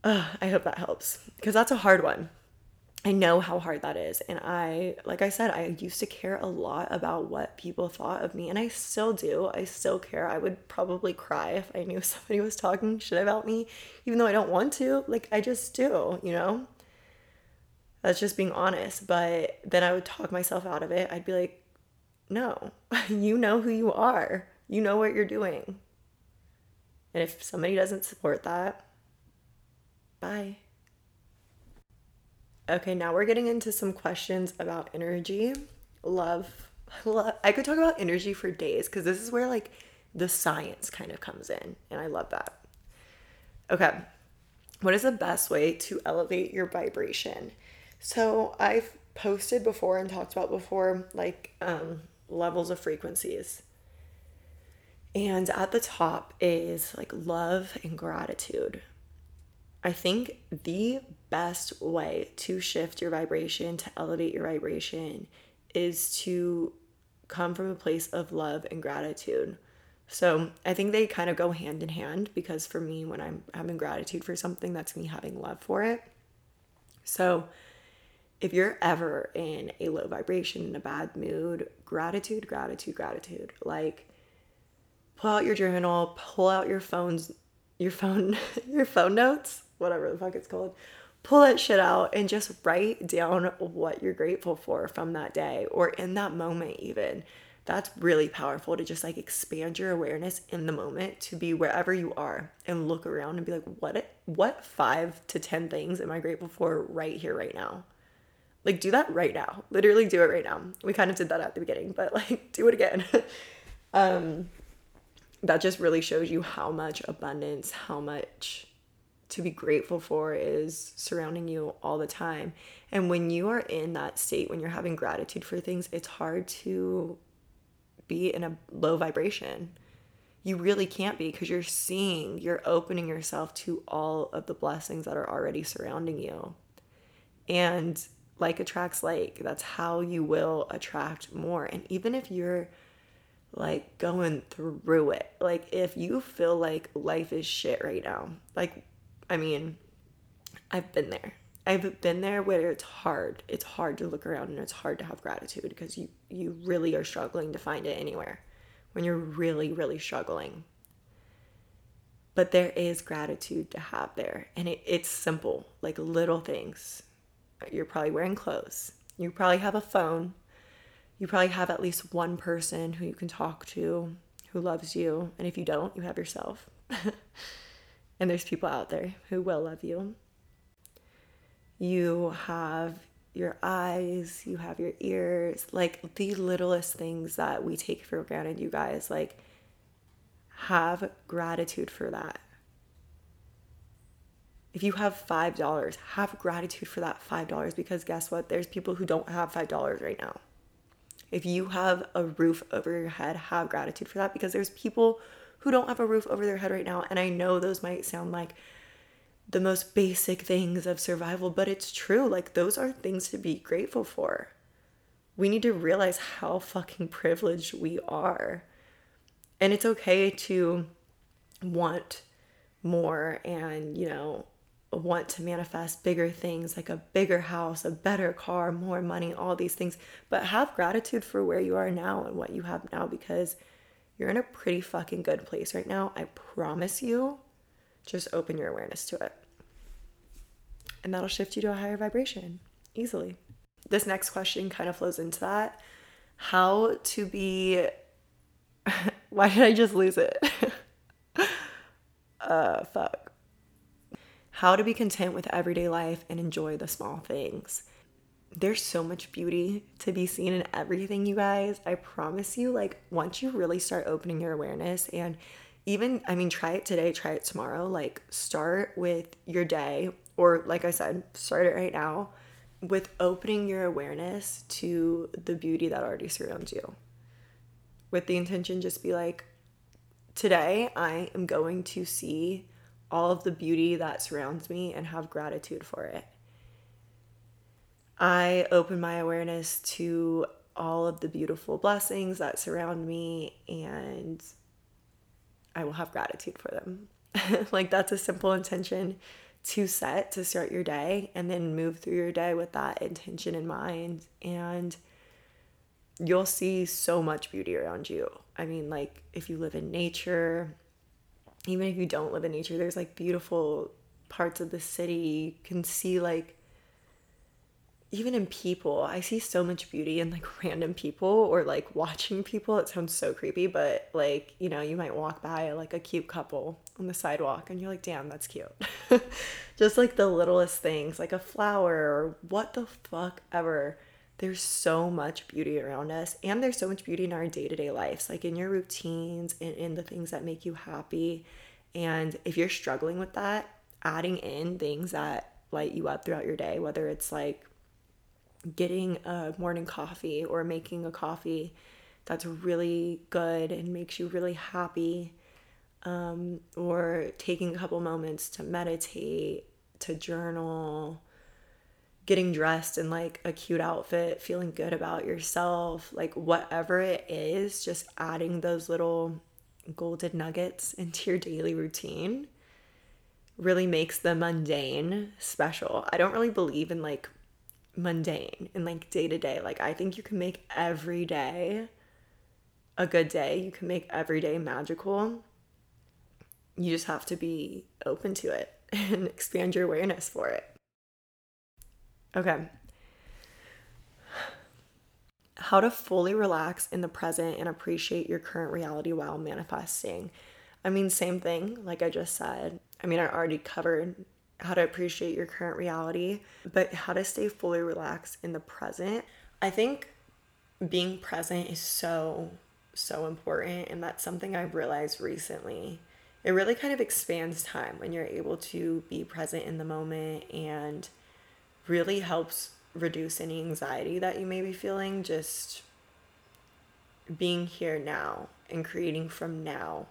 I hope that helps because that's a hard one. I know how hard that is. And I, like I said, I used to care a lot about what people thought of me. And I still do. I still care. I would probably cry if I knew somebody was talking shit about me, even though I don't want to. Like, I just do, you know? That's just being honest. But then I would talk myself out of it. I'd be like, no, you know who you are, you know what you're doing. And if somebody doesn't support that, bye. Okay, now we're getting into some questions about energy, love. love. I could talk about energy for days because this is where like the science kind of comes in, and I love that. Okay, what is the best way to elevate your vibration? So I've posted before and talked about before like um, levels of frequencies. And at the top is like love and gratitude. I think the best way to shift your vibration, to elevate your vibration, is to come from a place of love and gratitude. So I think they kind of go hand in hand because for me, when I'm having gratitude for something, that's me having love for it. So if you're ever in a low vibration, in a bad mood, gratitude, gratitude, gratitude. Like pull out your journal, pull out your phones, your phone, your phone notes, whatever the fuck it's called pull that shit out and just write down what you're grateful for from that day or in that moment, even. That's really powerful to just like expand your awareness in the moment to be wherever you are and look around and be like, what what five to ten things am I grateful for right here, right now? Like, do that right now. Literally do it right now. We kind of did that at the beginning, but like, do it again. um, that just really shows you how much abundance, how much to be grateful for is surrounding you all the time. And when you are in that state, when you're having gratitude for things, it's hard to be in a low vibration. You really can't be because you're seeing, you're opening yourself to all of the blessings that are already surrounding you. And like attracts like, that's how you will attract more. And even if you're like going through it, like if you feel like life is shit right now, like, I mean, I've been there. I've been there where it's hard. It's hard to look around and it's hard to have gratitude because you you really are struggling to find it anywhere when you're really really struggling. But there is gratitude to have there and it, it's simple, like little things. You're probably wearing clothes. You probably have a phone. You probably have at least one person who you can talk to who loves you. And if you don't, you have yourself. and there's people out there who will love you you have your eyes, you have your ears, like the littlest things that we take for granted, you guys. Like, have gratitude for that. If you have $5, have gratitude for that $5 because guess what? There's people who don't have $5 right now. If you have a roof over your head, have gratitude for that because there's people who don't have a roof over their head right now. And I know those might sound like the most basic things of survival, but it's true. Like, those are things to be grateful for. We need to realize how fucking privileged we are. And it's okay to want more and, you know, want to manifest bigger things like a bigger house, a better car, more money, all these things. But have gratitude for where you are now and what you have now because you're in a pretty fucking good place right now. I promise you just open your awareness to it. And that'll shift you to a higher vibration easily. This next question kind of flows into that. How to be. Why did I just lose it? uh, fuck. How to be content with everyday life and enjoy the small things. There's so much beauty to be seen in everything, you guys. I promise you, like, once you really start opening your awareness and even i mean try it today try it tomorrow like start with your day or like i said start it right now with opening your awareness to the beauty that already surrounds you with the intention just be like today i am going to see all of the beauty that surrounds me and have gratitude for it i open my awareness to all of the beautiful blessings that surround me and I will have gratitude for them. like that's a simple intention to set to start your day and then move through your day with that intention in mind and you'll see so much beauty around you. I mean like if you live in nature, even if you don't live in nature, there's like beautiful parts of the city. You can see like even in people, I see so much beauty in like random people or like watching people. It sounds so creepy, but like, you know, you might walk by like a cute couple on the sidewalk and you're like, damn, that's cute. Just like the littlest things, like a flower or what the fuck ever. There's so much beauty around us, and there's so much beauty in our day to day lives, like in your routines and in the things that make you happy. And if you're struggling with that, adding in things that light you up throughout your day, whether it's like getting a morning coffee or making a coffee that's really good and makes you really happy, um, or taking a couple moments to meditate, to journal, getting dressed in like a cute outfit, feeling good about yourself, like whatever it is, just adding those little golden nuggets into your daily routine really makes the mundane special. I don't really believe in like mundane and like day to day. Like I think you can make every day a good day. You can make every day magical. You just have to be open to it and expand your awareness for it. Okay. How to fully relax in the present and appreciate your current reality while manifesting. I mean, same thing, like I just said. I mean, I already covered how to appreciate your current reality, but how to stay fully relaxed in the present. I think being present is so, so important. And that's something I've realized recently. It really kind of expands time when you're able to be present in the moment and really helps reduce any anxiety that you may be feeling. Just being here now and creating from now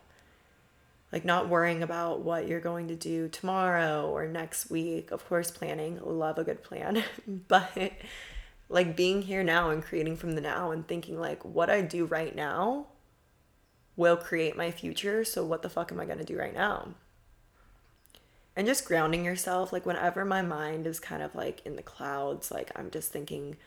like not worrying about what you're going to do tomorrow or next week. Of course, planning, love a good plan, but like being here now and creating from the now and thinking like what I do right now will create my future. So what the fuck am I going to do right now? And just grounding yourself like whenever my mind is kind of like in the clouds, like I'm just thinking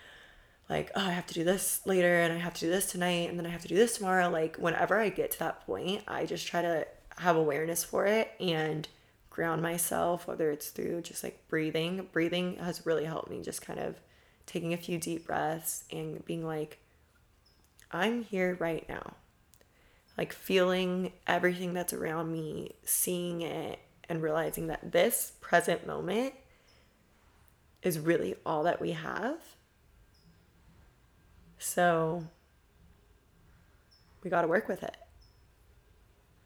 like, oh, I have to do this later and I have to do this tonight and then I have to do this tomorrow. Like, whenever I get to that point, I just try to have awareness for it and ground myself, whether it's through just like breathing. Breathing has really helped me, just kind of taking a few deep breaths and being like, I'm here right now. Like feeling everything that's around me, seeing it, and realizing that this present moment is really all that we have. So we got to work with it.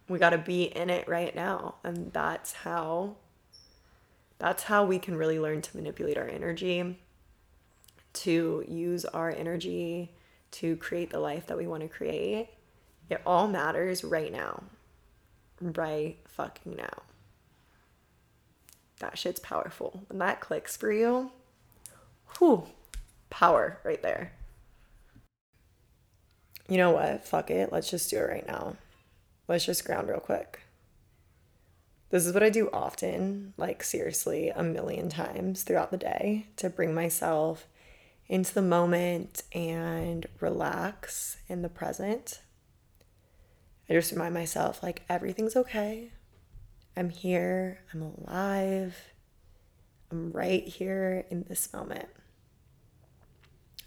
We got to be in it right now and that's how that's how we can really learn to manipulate our energy to use our energy to create the life that we want to create. It all matters right now. Right fucking now that shit's powerful when that clicks for you whew power right there you know what fuck it let's just do it right now let's just ground real quick. This is what I do often, like seriously, a million times throughout the day to bring myself into the moment and relax in the present. I just remind myself, like, everything's okay. I'm here, I'm alive, I'm right here in this moment.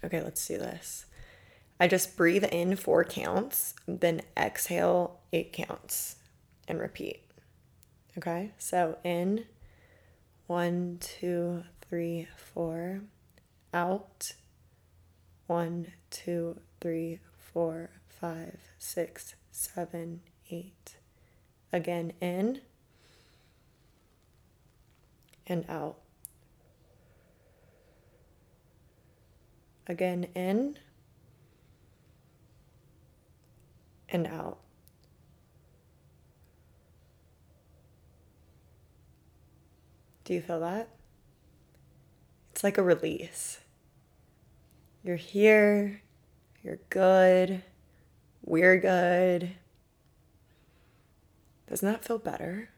Okay, let's do this. I just breathe in four counts, then exhale eight counts and repeat. Okay, so in one, two, three, four, out one, two, three, four, five, six, seven, eight. Again, in and out. Again, in and out. Do you feel that? It's like a release. You're here, you're good, we're good. Doesn't that feel better?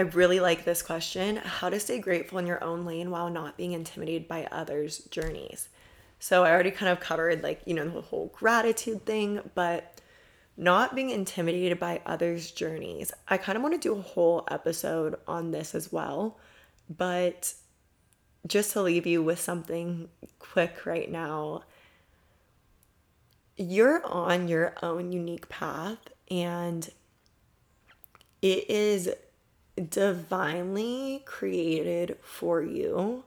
I really like this question how to stay grateful in your own lane while not being intimidated by others' journeys. So I already kind of covered like, you know, the whole gratitude thing, but not being intimidated by others' journeys. I kind of want to do a whole episode on this as well, but just to leave you with something quick right now, you're on your own unique path and it is divinely created for you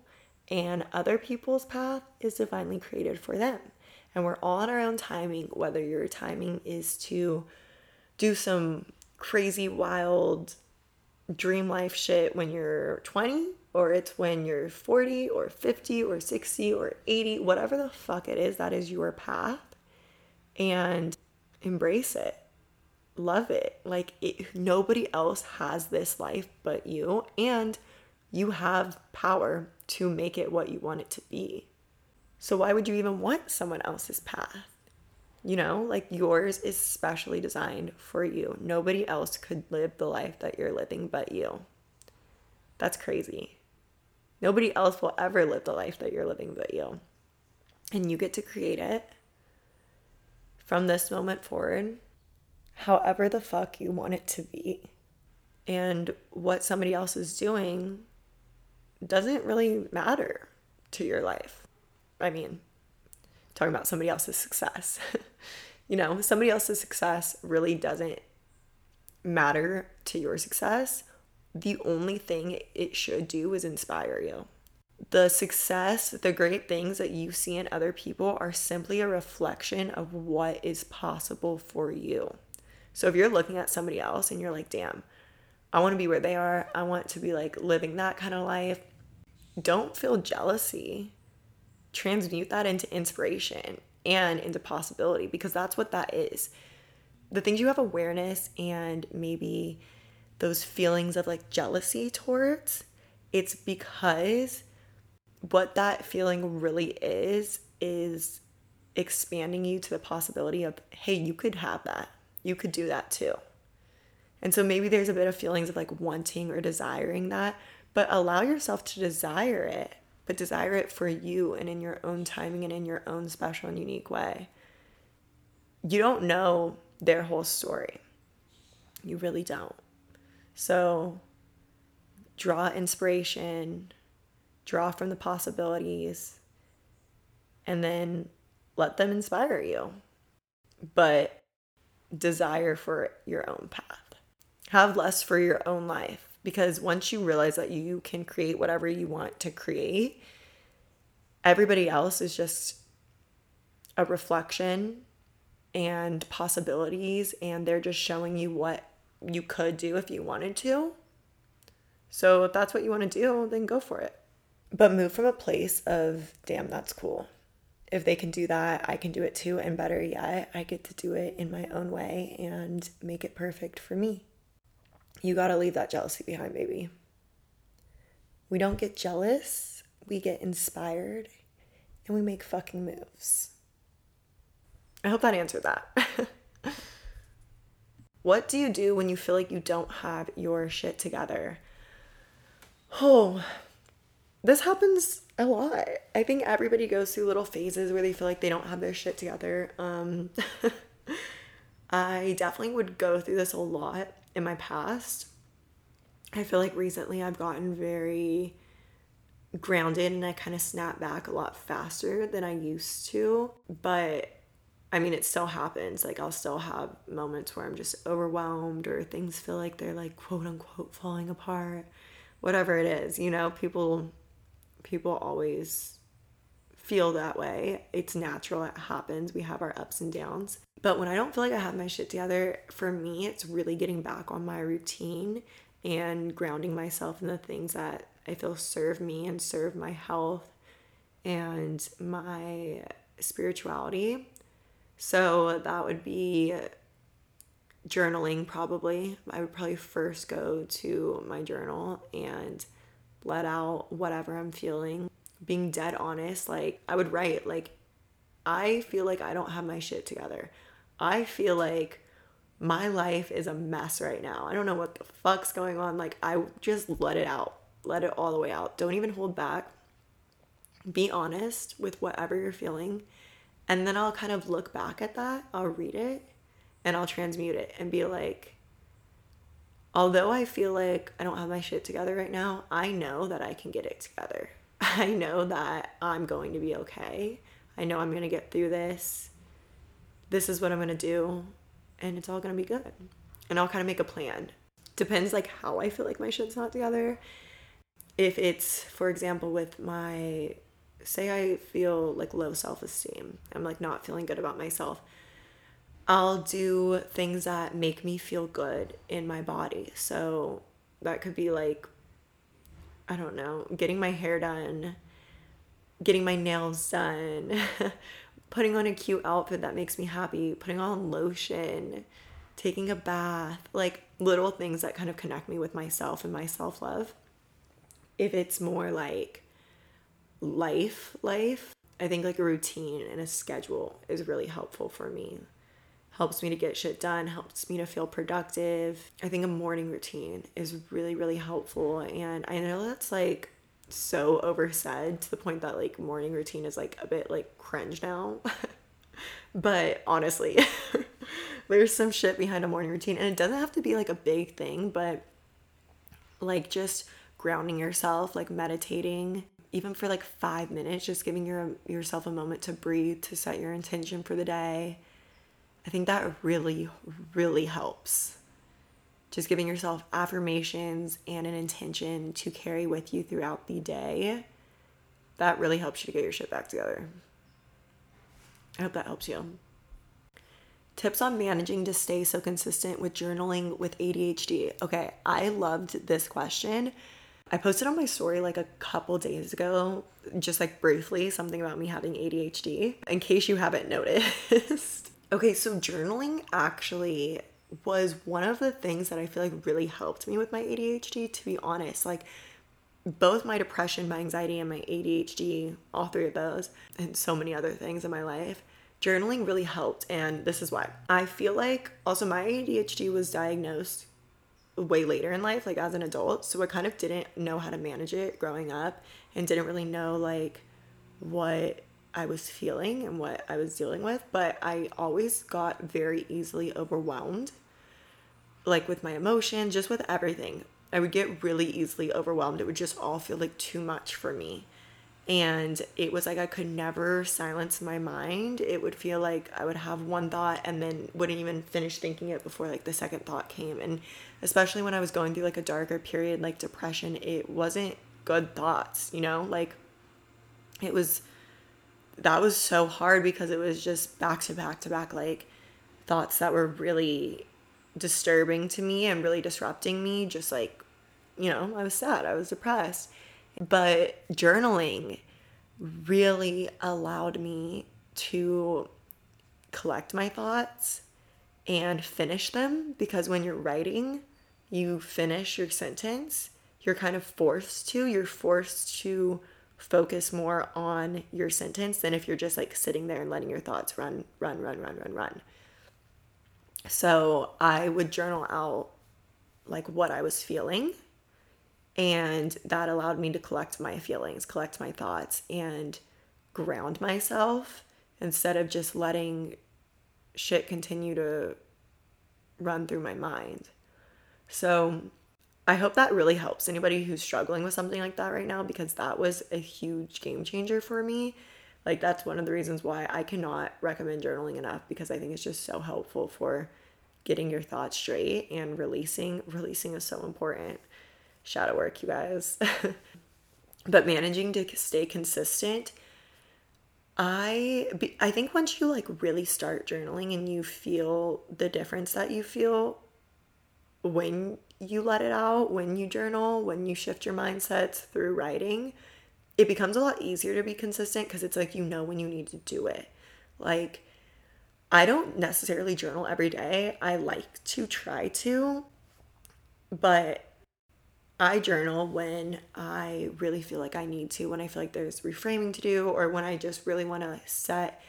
and other people's path is divinely created for them. And we're all on our own timing, whether your timing is to do some crazy, wild dream life shit when you're 20, or it's when you're 40, or 50, or 60, or 80, whatever the fuck it is, that is your path. And embrace it. Love it. Like, it, nobody else has this life but you. And you have power to make it what you want it to be. So, why would you even want someone else's path? You know, like yours is specially designed for you. Nobody else could live the life that you're living but you. That's crazy. Nobody else will ever live the life that you're living but you. And you get to create it from this moment forward, however the fuck you want it to be. And what somebody else is doing doesn't really matter to your life. I mean, talking about somebody else's success. you know, somebody else's success really doesn't matter to your success, the only thing it should do is inspire you. The success, the great things that you see in other people are simply a reflection of what is possible for you. So if you're looking at somebody else and you're like, damn, I want to be where they are, I want to be like living that kind of life, don't feel jealousy. Transmute that into inspiration and into possibility because that's what that is. The things you have awareness and maybe those feelings of like jealousy towards, it's because what that feeling really is is expanding you to the possibility of, hey, you could have that. You could do that too. And so maybe there's a bit of feelings of like wanting or desiring that, but allow yourself to desire it, but desire it for you and in your own timing and in your own special and unique way. You don't know their whole story. You really don't. So draw inspiration, draw from the possibilities, and then let them inspire you. But desire for your own path. Have less for your own life because once you realize that you can create whatever you want to create, everybody else is just a reflection and possibilities, and they're just showing you what you could do if you wanted to. So, if that's what you want to do, then go for it. But move from a place of, damn, that's cool. If they can do that, I can do it too. And better yet, I get to do it in my own way and make it perfect for me. You got to leave that jealousy behind, baby. We don't get jealous, we get inspired, and we make fucking moves. I hope that answered that. what do you do when you feel like you don't have your shit together? Oh, this happens a lot. I think everybody goes through little phases where they feel like they don't have their shit together. Um, I definitely would go through this a lot in my past. I feel like recently I've gotten very grounded and I kind of snap back a lot faster than I used to. But I mean, it still happens. Like, I'll still have moments where I'm just overwhelmed or things feel like they're like quote unquote falling apart. Whatever it is, you know, people people always feel that way. It's natural, it happens. We have our ups and downs. But when I don't feel like I have my shit together, for me, it's really getting back on my routine and grounding myself in the things that I feel serve me and serve my health and my spirituality. So that would be journaling, probably. I would probably first go to my journal and let out whatever I'm feeling. Being dead honest, like I would write, like, I feel like I don't have my shit together. I feel like my life is a mess right now. I don't know what the fuck's going on. Like, I just let it out, let it all the way out. Don't even hold back. Be honest with whatever you're feeling. And then I'll kind of look back at that, I'll read it, and I'll transmute it and be like, although I feel like I don't have my shit together right now, I know that I can get it together. I know that I'm going to be okay. I know I'm going to get through this this is what I'm gonna do, and it's all gonna be good. And I'll kind of make a plan. Depends like how I feel like my shit's not together. If it's, for example, with my, say I feel like low self esteem, I'm like not feeling good about myself. I'll do things that make me feel good in my body. So that could be like, I don't know, getting my hair done, getting my nails done, putting on a cute outfit that makes me happy, putting on lotion, taking a bath, like little things that kind of connect me with myself and my self love. If it's more like life, life, I think like a routine and a schedule is really helpful for me. Helps me to get shit done, helps me to feel productive. I think a morning routine is really, really helpful. And I know that's like so oversaid to the point that like morning routine is like a bit like cringe now. but honestly, there's some shit behind a morning routine and it doesn't have to be like a big thing, but like just grounding yourself, like meditating, even for like 5 minutes, just giving your yourself a moment to breathe, to set your intention for the day. I think that really really helps. just giving yourself affirmations and an intention to carry with you throughout the day, that really helps you to get your shit back together. I hope that helps you. Tips on managing to stay so consistent with journaling with ADHD. Okay, I loved this question. I posted on my story like a couple days ago, just like briefly, something about me having ADHD, in case you haven't noticed. Okay, so journaling actually was one of the things that I feel like really helped me with my ADHD, to be honest. Like, both my depression, my anxiety, and my ADHD, all three of those, and so many other things in my life, journaling really helped. And this is why. I feel like also my ADHD was diagnosed way later in life, like as an adult. So I kind of didn't know how to manage it growing up and didn't really know like what I was feeling and what I was dealing with. But I always got very easily overwhelmed, like with my emotions, just with everything. I would get really easily overwhelmed. It would just all feel like too much for me. And it was like I could never silence my mind. It would feel like I would have one thought and then wouldn't even finish thinking it before like the second thought came. And especially when I was going through like a darker period like depression, it wasn't good thoughts, you know? Like it was that was so hard because it was just back to back to back like thoughts that were really disturbing to me and really disrupting me just like you know, I was sad, I was depressed. But journaling really allowed me to collect my thoughts and finish them because when you're writing, you finish your sentence, you're kind of forced to, you're forced to focus more on your sentence than if you're just like sitting there and letting your thoughts run, run, run, run, run, run. So I would journal out like what I was feeling and that allowed me to collect my feelings, collect my thoughts, and ground myself instead of just letting shit continue to run through my mind. So I hope that really helps anybody who's struggling with something like that right now because that was a huge game changer for me. Like, that's one of the reasons why I cannot recommend journaling enough because I think it's just so helpful for getting your thoughts straight and releasing. Releasing is so important shadow work, you guys. but managing to stay consistent, I I think once you like really start journaling and you feel the difference that you feel when you let it out, when you journal, when you shift your mindsets through writing, it becomes a lot easier to be consistent because it's like you know when you need to do it. Like I don't necessarily journal every day. I like to try to, but I journal when I really feel like I need to, when I feel like there's reframing to do, or when I just really want to set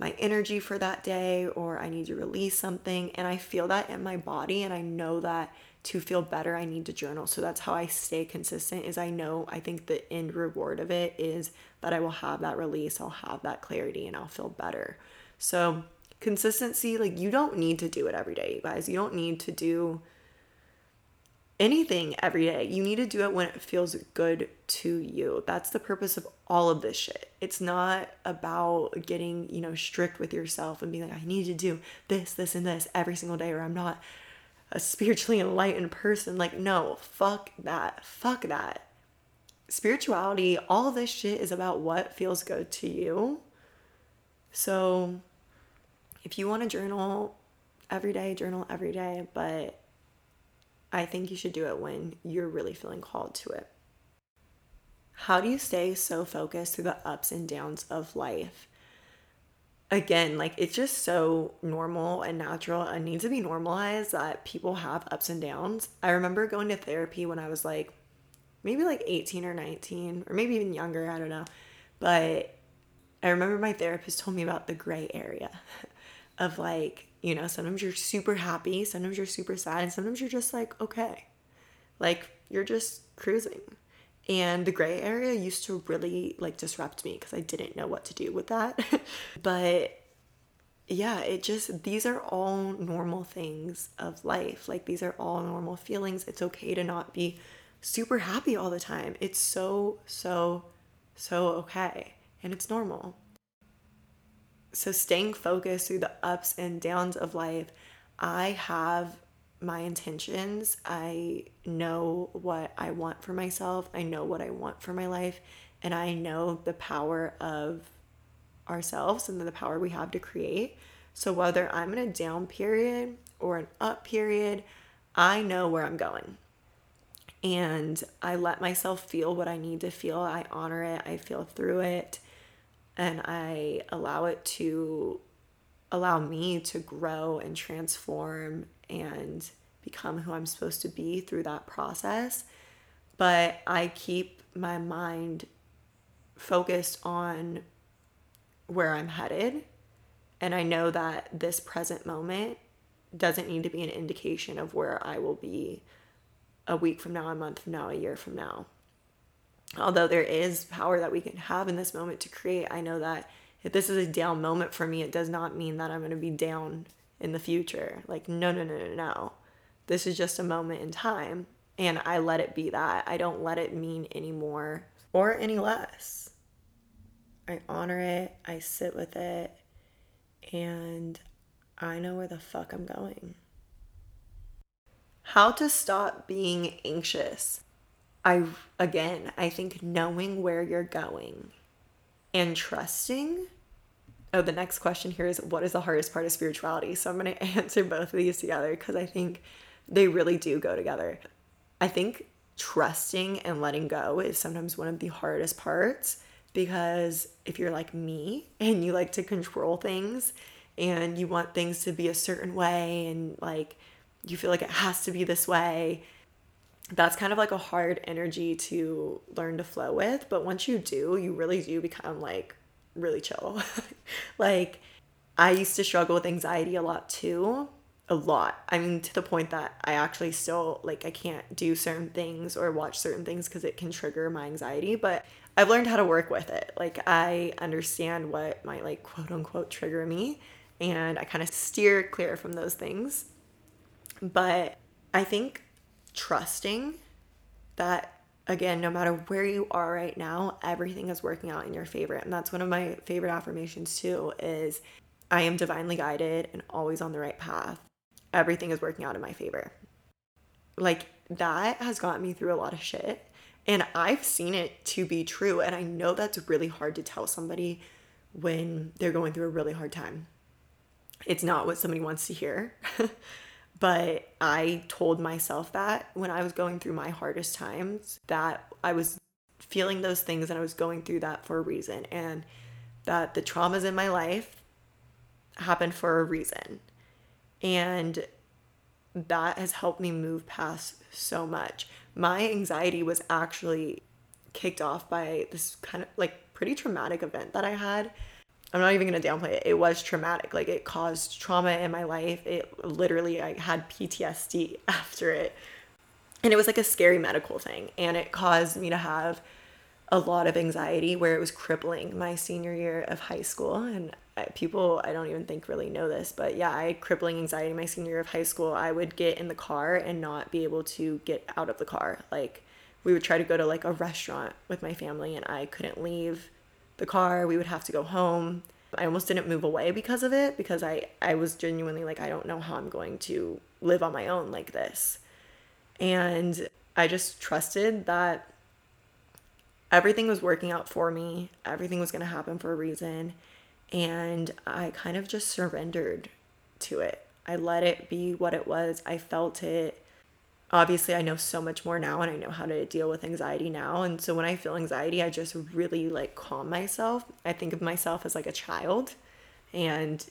my energy for that day, or I need to release something. And I feel that in my body, and I know that to feel better, I need to journal. So that's how I stay consistent. Is I know I think the end reward of it is that I will have that release, I'll have that clarity, and I'll feel better. So consistency, like you don't need to do it every day, you guys. You don't need to do anything every day. You need to do it when it feels good to you. That's the purpose of all of this shit. It's not about getting, you know, strict with yourself and being like, I need to do this, this, and this every single day, or I'm not a spiritually enlightened person. Like, no, fuck that. Fuck that. Spirituality, all this shit is about what feels good to you. So, if you want to journal every day, journal every day, but I think you should do it when you're really feeling called to it. How do you stay so focused through the ups and downs of life? Again, like it's just so normal and natural and needs to be normalized that people have ups and downs. I remember going to therapy when I was like maybe like 18 or 19 or maybe even younger, I don't know. But I remember my therapist told me about the gray area of like you know, sometimes you're super happy, sometimes you're super sad, and sometimes you're just like, okay. Like you're just cruising. And the gray area used to really like disrupt me because I didn't know what to do with that. but yeah, it just, these are all normal things of life. Like these are all normal feelings. It's okay to not be super happy all the time. It's so, so, so okay. And it's normal. So, staying focused through the ups and downs of life, I have my intentions. I know what I want for myself. I know what I want for my life. And I know the power of ourselves and the power we have to create. So whether I'm in a down period or an up period, I know where I'm going. And I let myself feel what I need to feel. I honor it. I feel through it. And I allow it to allow me to grow and transform and become who I'm supposed to be through that process. But I keep my mind focused on where I'm headed. And I know that this present moment doesn't need to be an indication of where I will be a week from now, a month from now, a year from now. Although there is power that we can have in this moment to create, I know that if this is a down moment for me, it does not mean that I'm going to be down in the future. Like, no, no, no, no, no. This is just a moment in time. And I let it be that. I don't let it mean any more or any less. I honor it, I sit with it, and I know where the fuck I'm going. How to stop being anxious. I, again, I think knowing where you're going and trusting. Oh, the next question here is what is the hardest part of spirituality? So I'm going to answer both of these together because I think they really do go together. I think trusting and letting go is sometimes one of the hardest parts because if you're like me and you like to control things and you want things to be a certain way and like you feel like it has to be this way, that's kind of like a hard energy to learn to flow with. But once you do, you really do become like really chill. like, I used to struggle with anxiety a lot too. A lot. I mean, to the point that I actually still, like, I can't do certain things or watch certain things because it can trigger my anxiety. But I've learned how to work with it. Like, I understand what might, like, quote unquote, trigger me. And I kind of steer clear from those things. But I think trusting that again no matter where you are right now everything is working out in your favor. And that's one of my favorite affirmations too is i am divinely guided and always on the right path. Everything is working out in my favor. Like that has gotten me through a lot of shit. And i've seen it to be true. And i know that's really hard to tell somebody when they're going through a really hard time. It's not what somebody wants to hear But I told myself that when I was going through my hardest times, that I was feeling those things and I was going through that for a reason, and that the traumas in my life happened for a reason. And that has helped me move past so much. My anxiety was actually kicked off by this kind of like pretty traumatic event that I had I'm not even going to downplay it. It was traumatic. Like it caused trauma in my life. It literally, I had PTSD after it. And it was like a scary medical thing. And it caused me to have a lot of anxiety where it was crippling my senior year of high school. And uh, people, I don't even think really know this, but yeah, I had crippling anxiety my senior year of high school. I would get in the car and not be able to get out of the car. Like we would try to go to like a restaurant with my family and I couldn't leave the car. We would have to go home. I almost didn't move away because of it because I I was genuinely like I don't know how I'm going to live on my own like this. And I just trusted that everything was working out for me. Everything was going to happen for a reason. And I kind of just surrendered to it. I let it be what it was. I felt it obviously I know so much more now and I know how to deal with anxiety now. And so when I feel anxiety, I just really like calm myself. I think of myself as like a child and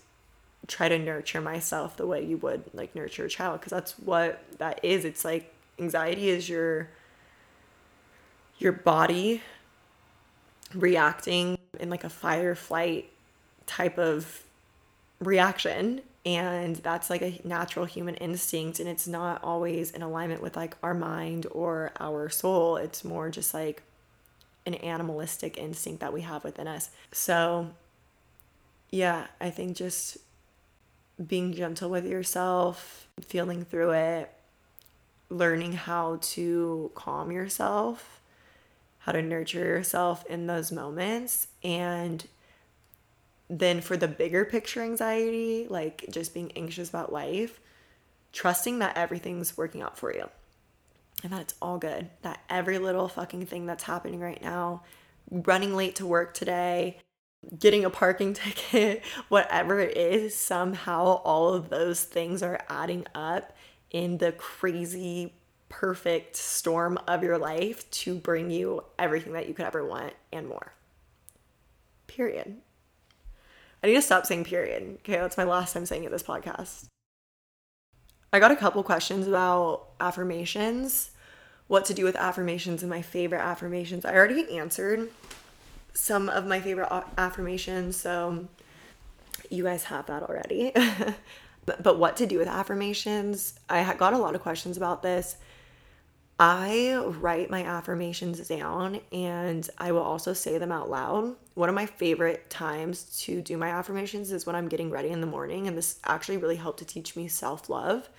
try to nurture myself the way you would like nurture a child because that's what that is. It's like anxiety is your your body reacting in like a fire flight type of reaction and that's like a natural human instinct and it's not always in alignment with like our mind or our soul. It's more just like an animalistic instinct that we have within us. So yeah i think just being gentle with yourself feeling through it learning how to calm yourself how to nurture yourself in those moments and then for the bigger picture anxiety, like just being anxious about life, trusting that everything's working out for you and that it's all good. That every little fucking thing that's happening right now, running late to work today, getting a parking ticket, whatever it is, somehow all of those things are adding up in the crazy perfect storm of your life to bring you everything that you could ever want and more. Period. I need to stop saying period. Okay, that's my last time saying it this podcast. I got a couple questions about affirmations, what to do with affirmations and my favorite affirmations. I already answered some of my favorite affirmations, so you guys have that already. but, what to do with affirmations? I got a lot of questions about this. I write my affirmations down and I will also say them out loud. One of my favorite times to do my affirmations is when I'm getting ready in the morning, and this actually really helped to teach me self love.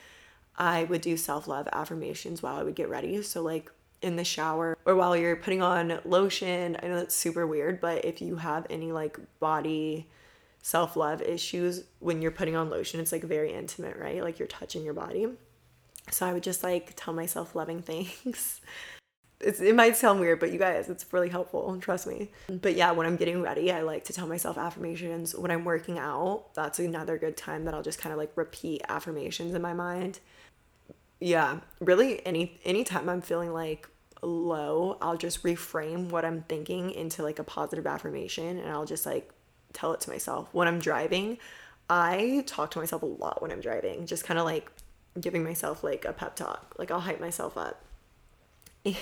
I would do self love affirmations while I would get ready. So, like in the shower or while you're putting on lotion. I know that's super weird, but if you have any like body self love issues when you're putting on lotion, it's like very intimate, right? Like you're touching your body. So I would just like tell myself loving things. It's, it might sound weird, but you guys, it's really helpful. Trust me. But yeah, when I'm getting ready, I like to tell myself affirmations. When I'm working out, that's another good time that I'll just kind of like repeat affirmations in my mind. Yeah, really any anytime I'm feeling like low, I'll just reframe what I'm thinking into like a positive affirmation and I'll just like tell it to myself. When I'm driving, I talk to myself a lot when I'm driving, just kind of like giving myself like a pep talk. Like I'll hype myself up.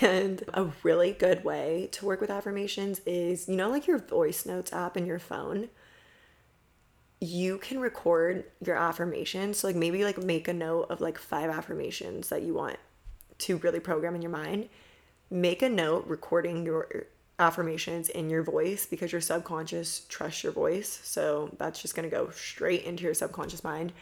And a really good way to work with affirmations is, you know, like your voice notes app in your phone. You can record your affirmations. So, like, maybe like make a note of like five affirmations that you want to really program in your mind. Make a note recording your affirmations in your voice because your subconscious trusts your voice. So, that's just to go straight into your subconscious mind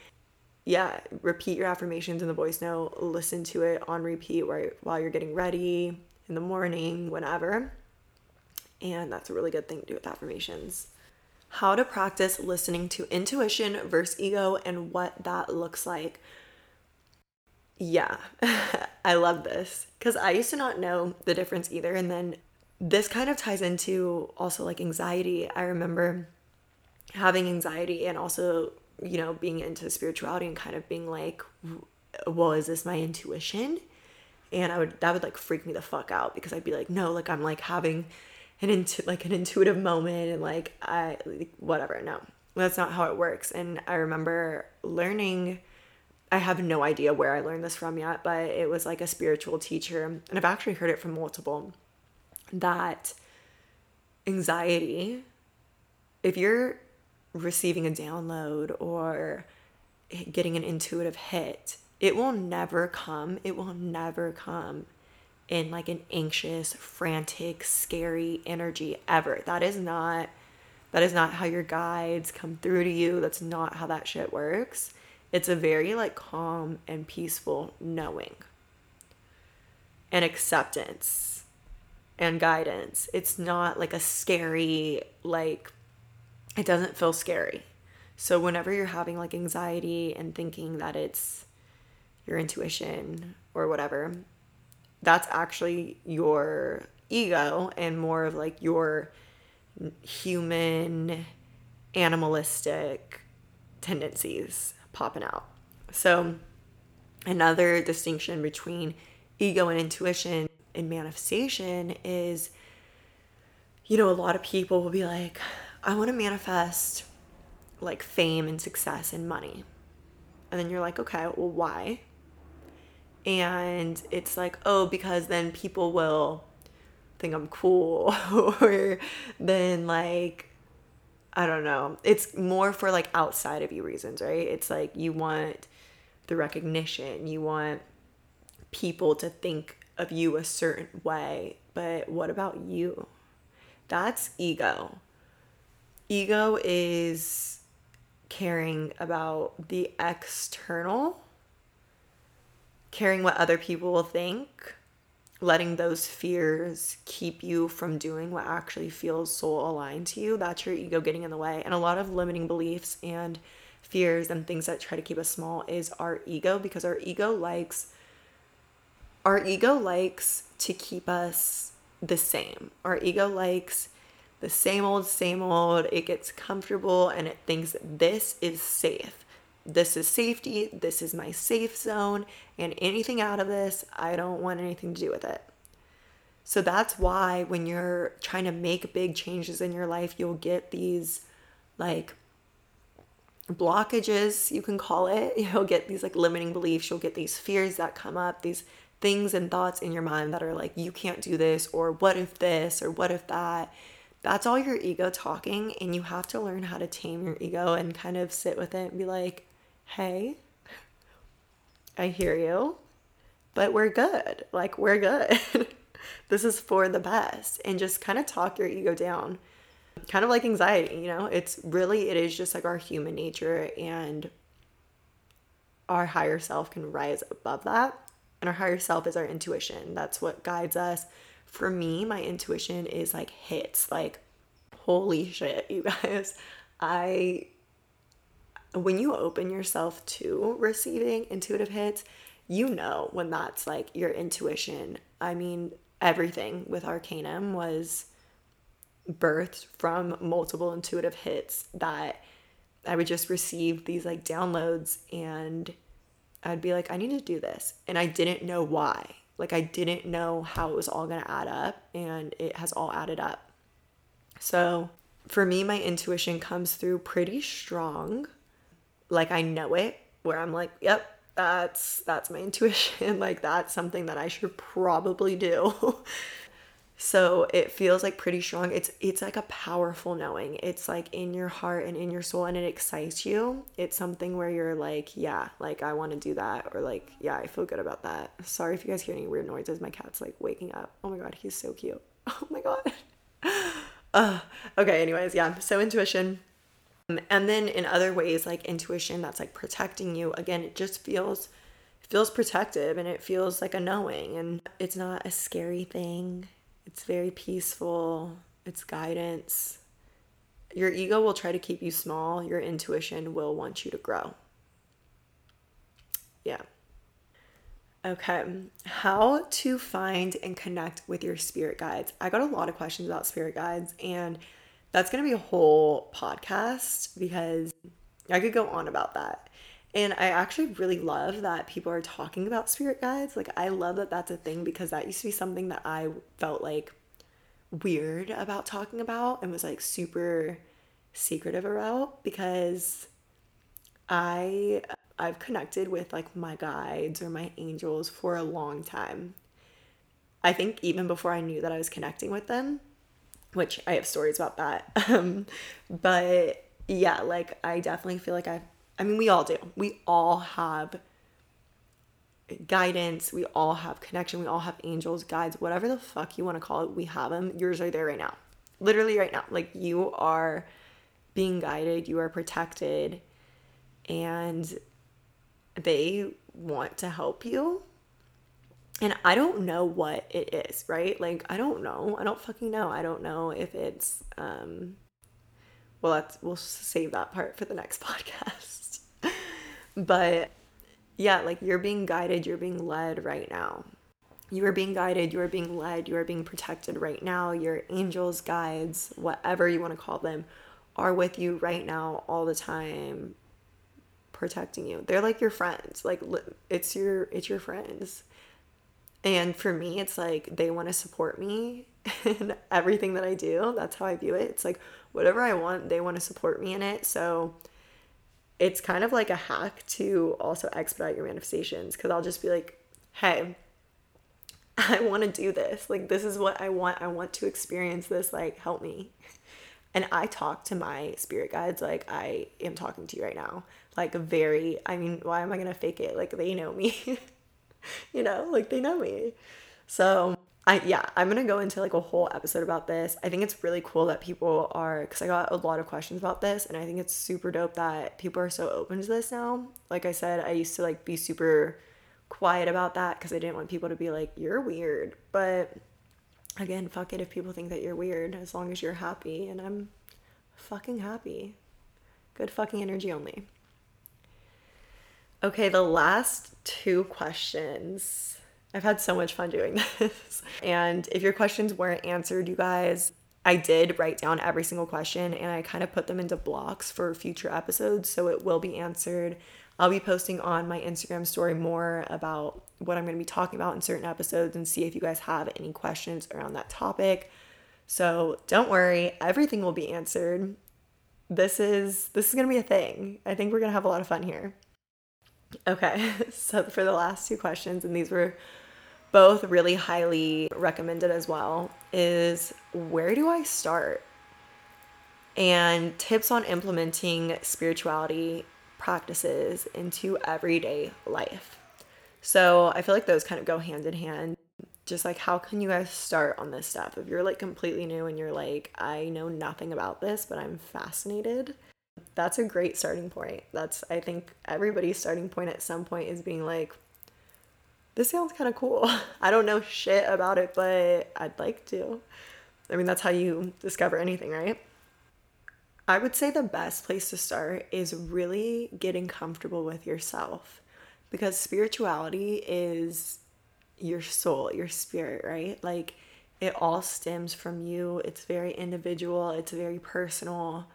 yeah, repeat your affirmations in the voice note, listen to it on repeat while, you're getting ready in the morning, whenever. And that's a really good thing to do with affirmations. How to practice listening to intuition versus ego and what that looks like. Yeah, I love this because I used to not know the difference either. And then this kind of ties into also like anxiety. I remember having anxiety and also you know, being into spirituality and kind of being like, well, is this my intuition? And I would that would like freak me the fuck out because I'd be like, no, like I'm like having an intu- like an intuitive moment and like I like, whatever. No, that's not how it works. And I remember learning. I have no idea where I learned this from yet, but it was like a spiritual teacher, and I've actually heard it from multiple. That anxiety, if you're receiving a download or getting an intuitive hit, it will never come. It will never come in like an anxious, frantic, scary energy ever. That is not that is not how your guides come through to you. That's not how that shit works. It's a very like calm and peaceful knowing and acceptance and guidance. It's not like a scary like it doesn't feel scary. So whenever you're having like anxiety and thinking that it's your intuition or whatever, that's actually your ego and more of like your human animalistic tendencies popping out. So another distinction between ego and intuition and manifestation is you know a lot of people will be like I want to manifest like fame and success and money. And then you're like, okay, well, why? And it's like, oh, because then people will think I'm cool. or then, like, I don't know. It's more for like outside of you reasons, right? It's like you want the recognition, you want people to think of you a certain way. But what about you? That's ego ego is caring about the external, caring what other people will think, letting those fears keep you from doing what actually feels soul aligned to you. That's your ego getting in the way. And a lot of limiting beliefs and fears and things that try to keep us small is our ego because our ego likes our ego likes to keep us the same. Our ego likes the same old, same old. It gets comfortable and it thinks this is safe. This is safety. This is my safe zone. And anything out of this, I don't want anything to do with it. So that's why when you're trying to make big changes in your life, you'll get these like blockages, you can call it. You'll get these like limiting beliefs, you'll get these fears that come up, these things and thoughts in your mind that are like, you can't do this, or what if this, or what if that. That's all your ego talking, and you have to learn how to tame your ego and kind of sit with it and be like, hey, I hear you, but we're good. Like, we're good. this is for the best. And just kind of talk your ego down. Kind of like anxiety, you know? It's really, it is just like our human nature, and our higher self can rise above that and our higher self is our intuition. That's what guides us. For me, my intuition is like hits. Like, holy shit, you guys. I, when you open yourself to receiving intuitive hits, you know when that's like your intuition. I mean, everything with Arcanum was birthed from multiple intuitive hits that I would just receive these like downloads and I'd be like, I need to do this. And I didn't know why. Like, I didn't know how it was all going to add up, and it has all added up. So, for me, my intuition comes through pretty strong. Like, I know it, where I'm like, yep, that's that's my intuition like that's something that I should probably do So it feels like pretty strong. It's it's like a powerful knowing. It's like in your heart and in your soul and it excites you. It's something where you're like, yeah, like I want to do that or like, yeah, I feel good about that. Sorry if you guys hear any weird noises. My cat's like waking up. Oh my god, he's so cute. Oh my god. uh, okay, anyways, yeah. So intuition. And then in other ways like intuition that's like protecting you. Again, it just feels feels protective and it feels like a knowing and it's not a scary thing it's very peaceful, it's guidance. Your ego will try to keep you small, your intuition will want you to grow. Yeah. Okay, how to find and connect with your spirit guides. I got a lot of questions about spirit guides, and that's gonna be a whole podcast because I could go on about that. And I actually really love that people are talking about spirit guides. Like, I love that that's a thing because that used to be something that I felt like weird about talking about and was like super secretive about because I I've connected with like my guides or my angels for a long time. I think even before I knew that I was connecting with them, which I have stories about that. Um, but yeah, like I definitely feel like I I mean, we all do. We all have guidance. We all have connection. We all have angels, guides, whatever the fuck you want to call it. We have them. Yours are there right now. Literally right now. Like you are being guided, you are protected, and they want to help you. And I don't know what it is, right? Like I don't know. I don't fucking know. I don't know if it's um well, that's we'll save that part for the next podcast. But yeah, like you're being guided, you're being led right now. You are being guided, you are being led, you are being protected right now. Your angels, guides, whatever you want to call them, are with you right now all the time protecting you. They're like your friends. Like it's your it's your friends. And for me, it's like they want to support me in everything that I do. That's how I view it. It's like whatever I want, they want to support me in it. So it's kind of like a hack to also expedite your manifestations because I'll just be like, hey, I want to do this. Like, this is what I want. I want to experience this. Like, help me. And I talk to my spirit guides like I am talking to you right now. Like, very, I mean, why am I going to fake it? Like, they know me. you know, like, they know me. So, I yeah, I'm gonna go into like a whole episode about this. I think it's really cool that people are because I got a lot of questions about this, and I think it's super dope that people are so open to this now. Like I said, I used to like be super quiet about that because I didn't want people to be like, "You're weird," but again, fuck it if people think that you're weird as long as you're happy, and I'm fucking happy. Good fucking energy only. Okay, the last two questions. I've had so much fun doing this. And if your questions weren't answered, you guys, I did write down every single question and I kind of put them into blocks for future episodes. So it will be answered. I'll be posting on my Instagram story more about what I'm going to be talking about in certain episodes and see if you guys have any questions around that topic. So don't worry, everything will be answered. This is this is going to be a thing. I think we're going to have a lot of fun here. Okay, so for the last two questions, and these were both really highly recommended as well, is where do I start? And tips on implementing spirituality practices into everyday life. So I feel like those kind of go hand in hand. Just like, how can you guys start on this stuff? If you're like completely new and you're like, I know nothing about this, but I'm fascinated, that's a great starting point. That's I think everybody's starting point at some point is being like this sounds kind of cool. I don't know shit about it, but I'd like to. I mean, that's how you discover anything, right? I would say the best place to start is really getting comfortable with yourself because spirituality is your soul, your spirit, right? Like it all stems from you. It's very individual, it's very personal.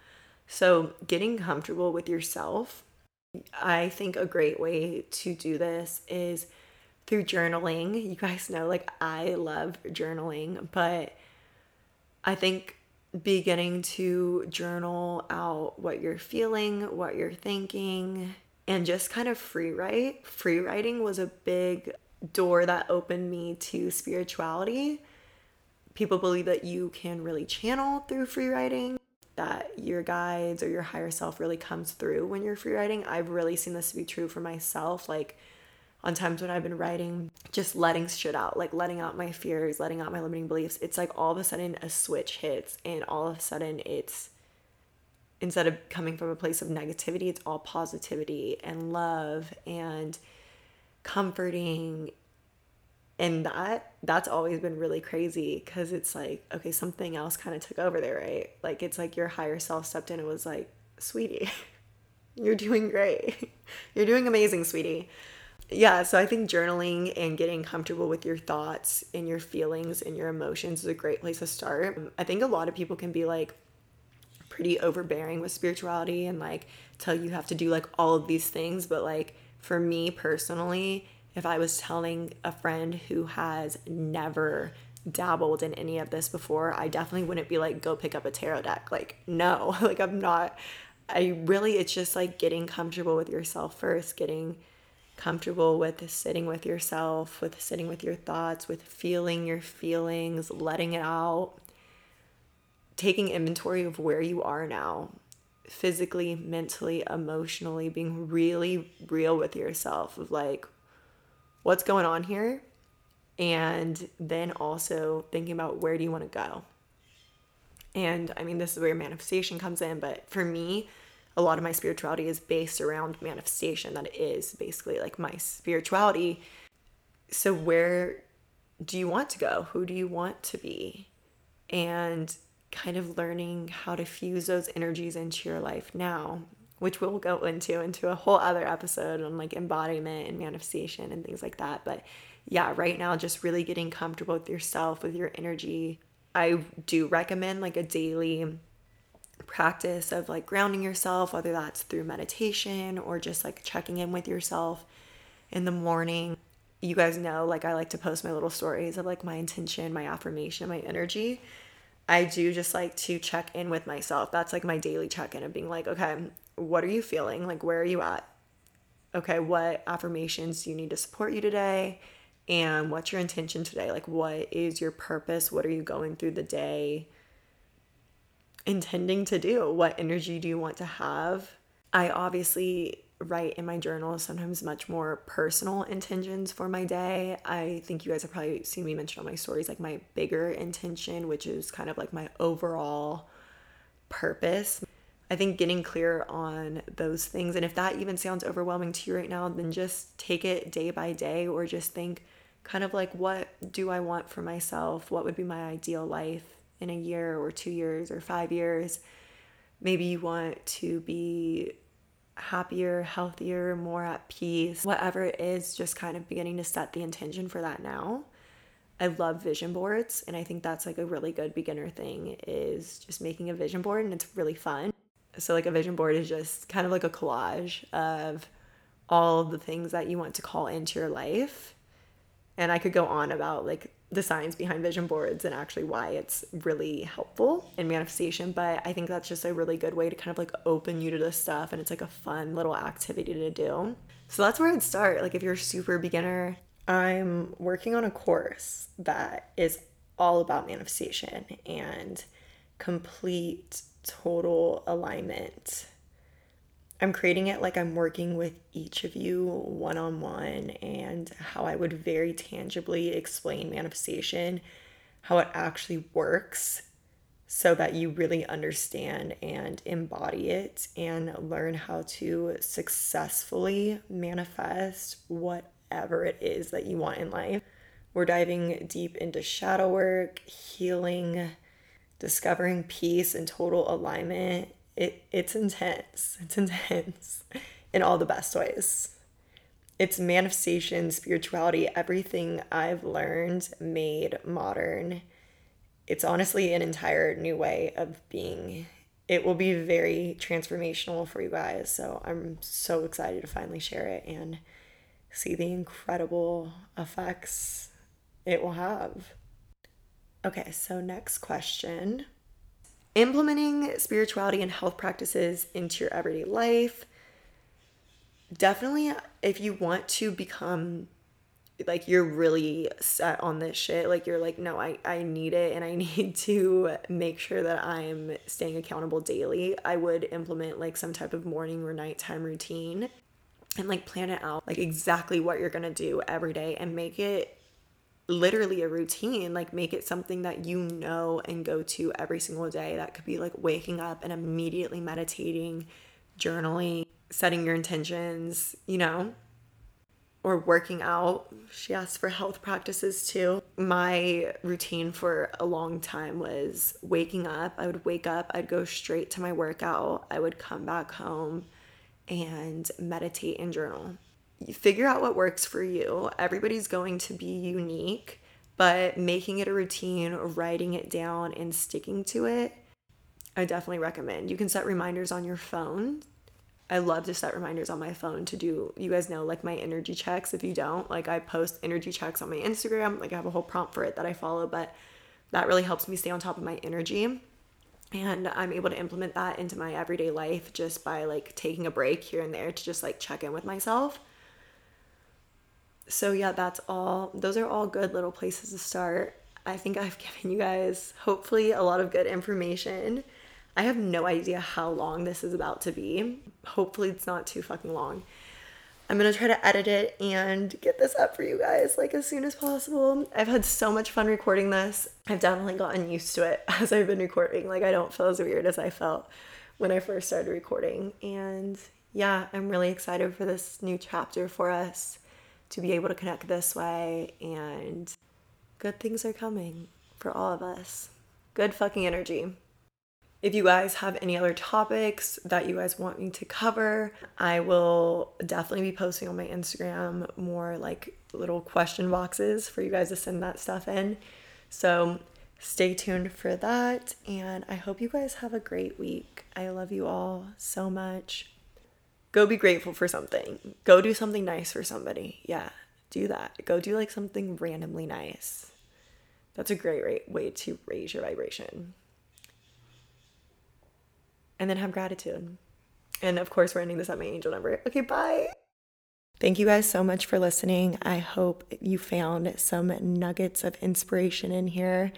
So, getting comfortable with yourself, I think a great way to do this is through journaling. You guys know, like, I love journaling, but I think beginning to journal out what you're feeling, what you're thinking, and just kind of free write. Free writing was a big door that opened me to spirituality. People believe that you can really channel through free writing that your guides or your higher self really comes through when you're free writing. I've really seen this to be true for myself. Like on times when I've been writing, just letting shit out, like letting out my fears, letting out my limiting beliefs. It's like all of a sudden a switch hits, and all of a sudden it's instead of coming from a place of negativity, it's all positivity and love and comforting. And that that's always been really crazy because it's like okay something else kind of took over there right? Like it's like your higher self stepped in and was like sweetie you're doing great. You're doing amazing sweetie yeah so i think journaling and getting comfortable with your thoughts and your feelings and your emotions is a great place to start um, i think a lot of people can be like pretty overbearing with spirituality and like tell you have to do like all of these things but like for me personally if I was telling a friend who has never dabbled in any of this before, I definitely wouldn't be like, go pick up a tarot deck. Like, no, like, I'm not. I really, it's just like getting comfortable with yourself first, getting comfortable with sitting with yourself, with sitting with your thoughts, with feeling your feelings, letting it out, taking inventory of where you are now, physically, mentally, emotionally, being really real with yourself of like, what's going on here? And then also thinking about where do you want to go? And i mean this is where manifestation comes in but for me a lot of my spirituality is based around manifestation that is basically like my spirituality so where do you want to go who do you want to be and kind of learning how to fuse those energies into your life now which we'll go into into a whole other episode on like embodiment and manifestation and things like that. But yeah, right now just really getting comfortable with yourself, with your energy. I do recommend like a daily practice of like grounding yourself, whether that's through meditation or just like checking in with yourself in the morning. You guys know, like, I like to post my little stories of like my intention, my affirmation, my energy. I do just like to check in with myself. That's like my daily check in of being like, okay, what are you feeling? Like, where are you at? Okay, what affirmations do you need to support you today? And what's your intention today? Like, what is your purpose? What are you going through the day intending to do? What energy do you want to have? I obviously write in my journal sometimes much more personal intentions for my day. I think you guys have probably seen me mention on my stories like my bigger intention, which is kind of like my overall purpose. I think getting clear on those things, and if that even sounds overwhelming to you right now, then just take it day by day or just think kind of like, what do I want for myself? What would be my ideal life in a year or two years or five years? Maybe you want to be happier, healthier, more at peace, whatever it is, just kind of beginning to set the intention for that now. I love vision boards and I think that's like a really good beginner thing is just making a vision board and it's really fun. So like a vision board is just kind of like a collage of all the things that you want to call into your life. And I could go on about like the science behind vision boards and actually why it's really helpful in manifestation, but I think that's just a really good way to kind of like open you to this stuff and it's like a fun little activity to do. So that's where I'd start. Like if you're a super beginner, I'm working on a course that is all about manifestation and complete total alignment. I'm creating it like I'm working with each of you one on one and how I would very tangibly explain manifestation, how it actually works, so that you really understand and embody it and learn how to successfully manifest whatever it is that you want in life. We're diving deep into shadow work, healing, discovering peace and total alignment. It, it's intense. It's intense in all the best ways. It's manifestation, spirituality, everything I've learned made modern. It's honestly an entire new way of being. It will be very transformational for you guys. So I'm so excited to finally share it and see the incredible effects it will have. Okay, so next question. Implementing spirituality and health practices into your everyday life. Definitely, if you want to become like you're really set on this shit, like you're like, no, I, I need it and I need to make sure that I'm staying accountable daily, I would implement like some type of morning or nighttime routine and like plan it out like exactly what you're to do every day and make it literally a routine like make it something that you know and go to every single day that could be like waking up and immediately meditating journaling setting your intentions you know or working out. She asked for health practices too. My routine for a long time was waking up. I would wake up i'd go straight to my workout i would come back home and meditate and journal. Figure out what works for you. Everybody's going to be unique, but making it a routine, writing it down, and sticking to it, I definitely recommend. You can set reminders on your phone. I love to set reminders on my phone to do, you guys know, like my energy checks. If you don't, like I post energy checks on my Instagram. Like I have a whole prompt for it that I follow, but that really helps me stay on top of my energy and i'm able to implement that into my everyday life just by like taking a break here and there to just like check in with myself so yeah that's all those are all good little places to start i think i've given you guys hopefully a lot of good information i have no idea how long this is about to be hopefully it's not too fucking long I'm gonna try to edit it and get this up for you guys like as soon as possible. I've had so much fun recording this. I've definitely gotten used to it as I've been recording. Like I don't feel as weird as I felt when I first started recording. And yeah, I'm really excited for this new chapter for us to be able to connect this way and good things are coming for all of us. Good fucking energy. If you guys have any other topics that you guys want me to cover, I will definitely be posting on my Instagram more like little question boxes for you guys to send that stuff in. So stay tuned for that. And I hope you guys have a great week. I love you all so much. Go be grateful for something. Go do something nice for somebody. Yeah, do that. Go do like something randomly nice. That's a great way to raise your vibration and then have gratitude. And of course, we're ending this at my angel number. Okay, bye. Thank you guys so much for listening. I hope you found some nuggets of inspiration in here.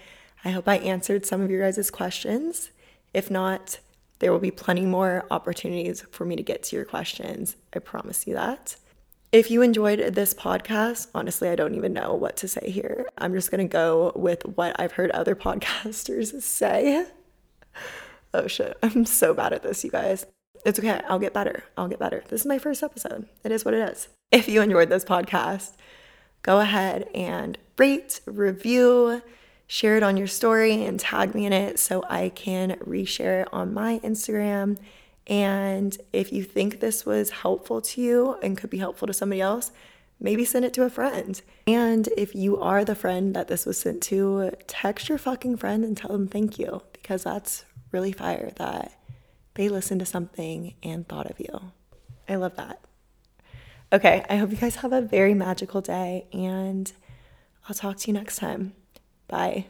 I hope I answered some of your guys' questions. If not, there will be plenty more opportunities for me to get to your questions. I promise you that. If you enjoyed this podcast, honestly, I don't even know what to say here. I'm just going to go with what I've heard other podcasters say. Oh shit, I'm so bad at this, you guys. It's okay. I'll get better. I'll get better. This is my first episode. It is what it is. If you enjoyed this podcast, go ahead and rate, review, share it on your story, and tag me in it so I can reshare it on my Instagram And if you think this was helpful to you and could be helpful to somebody else, maybe send it to a friend. And if you are the friend that this was sent to, text your fucking friend and tell them thank you because that's really fire that they listened to something and thought of you. I love that. Okay, I hope you guys have a very magical day and I'll talk to you next time. Bye.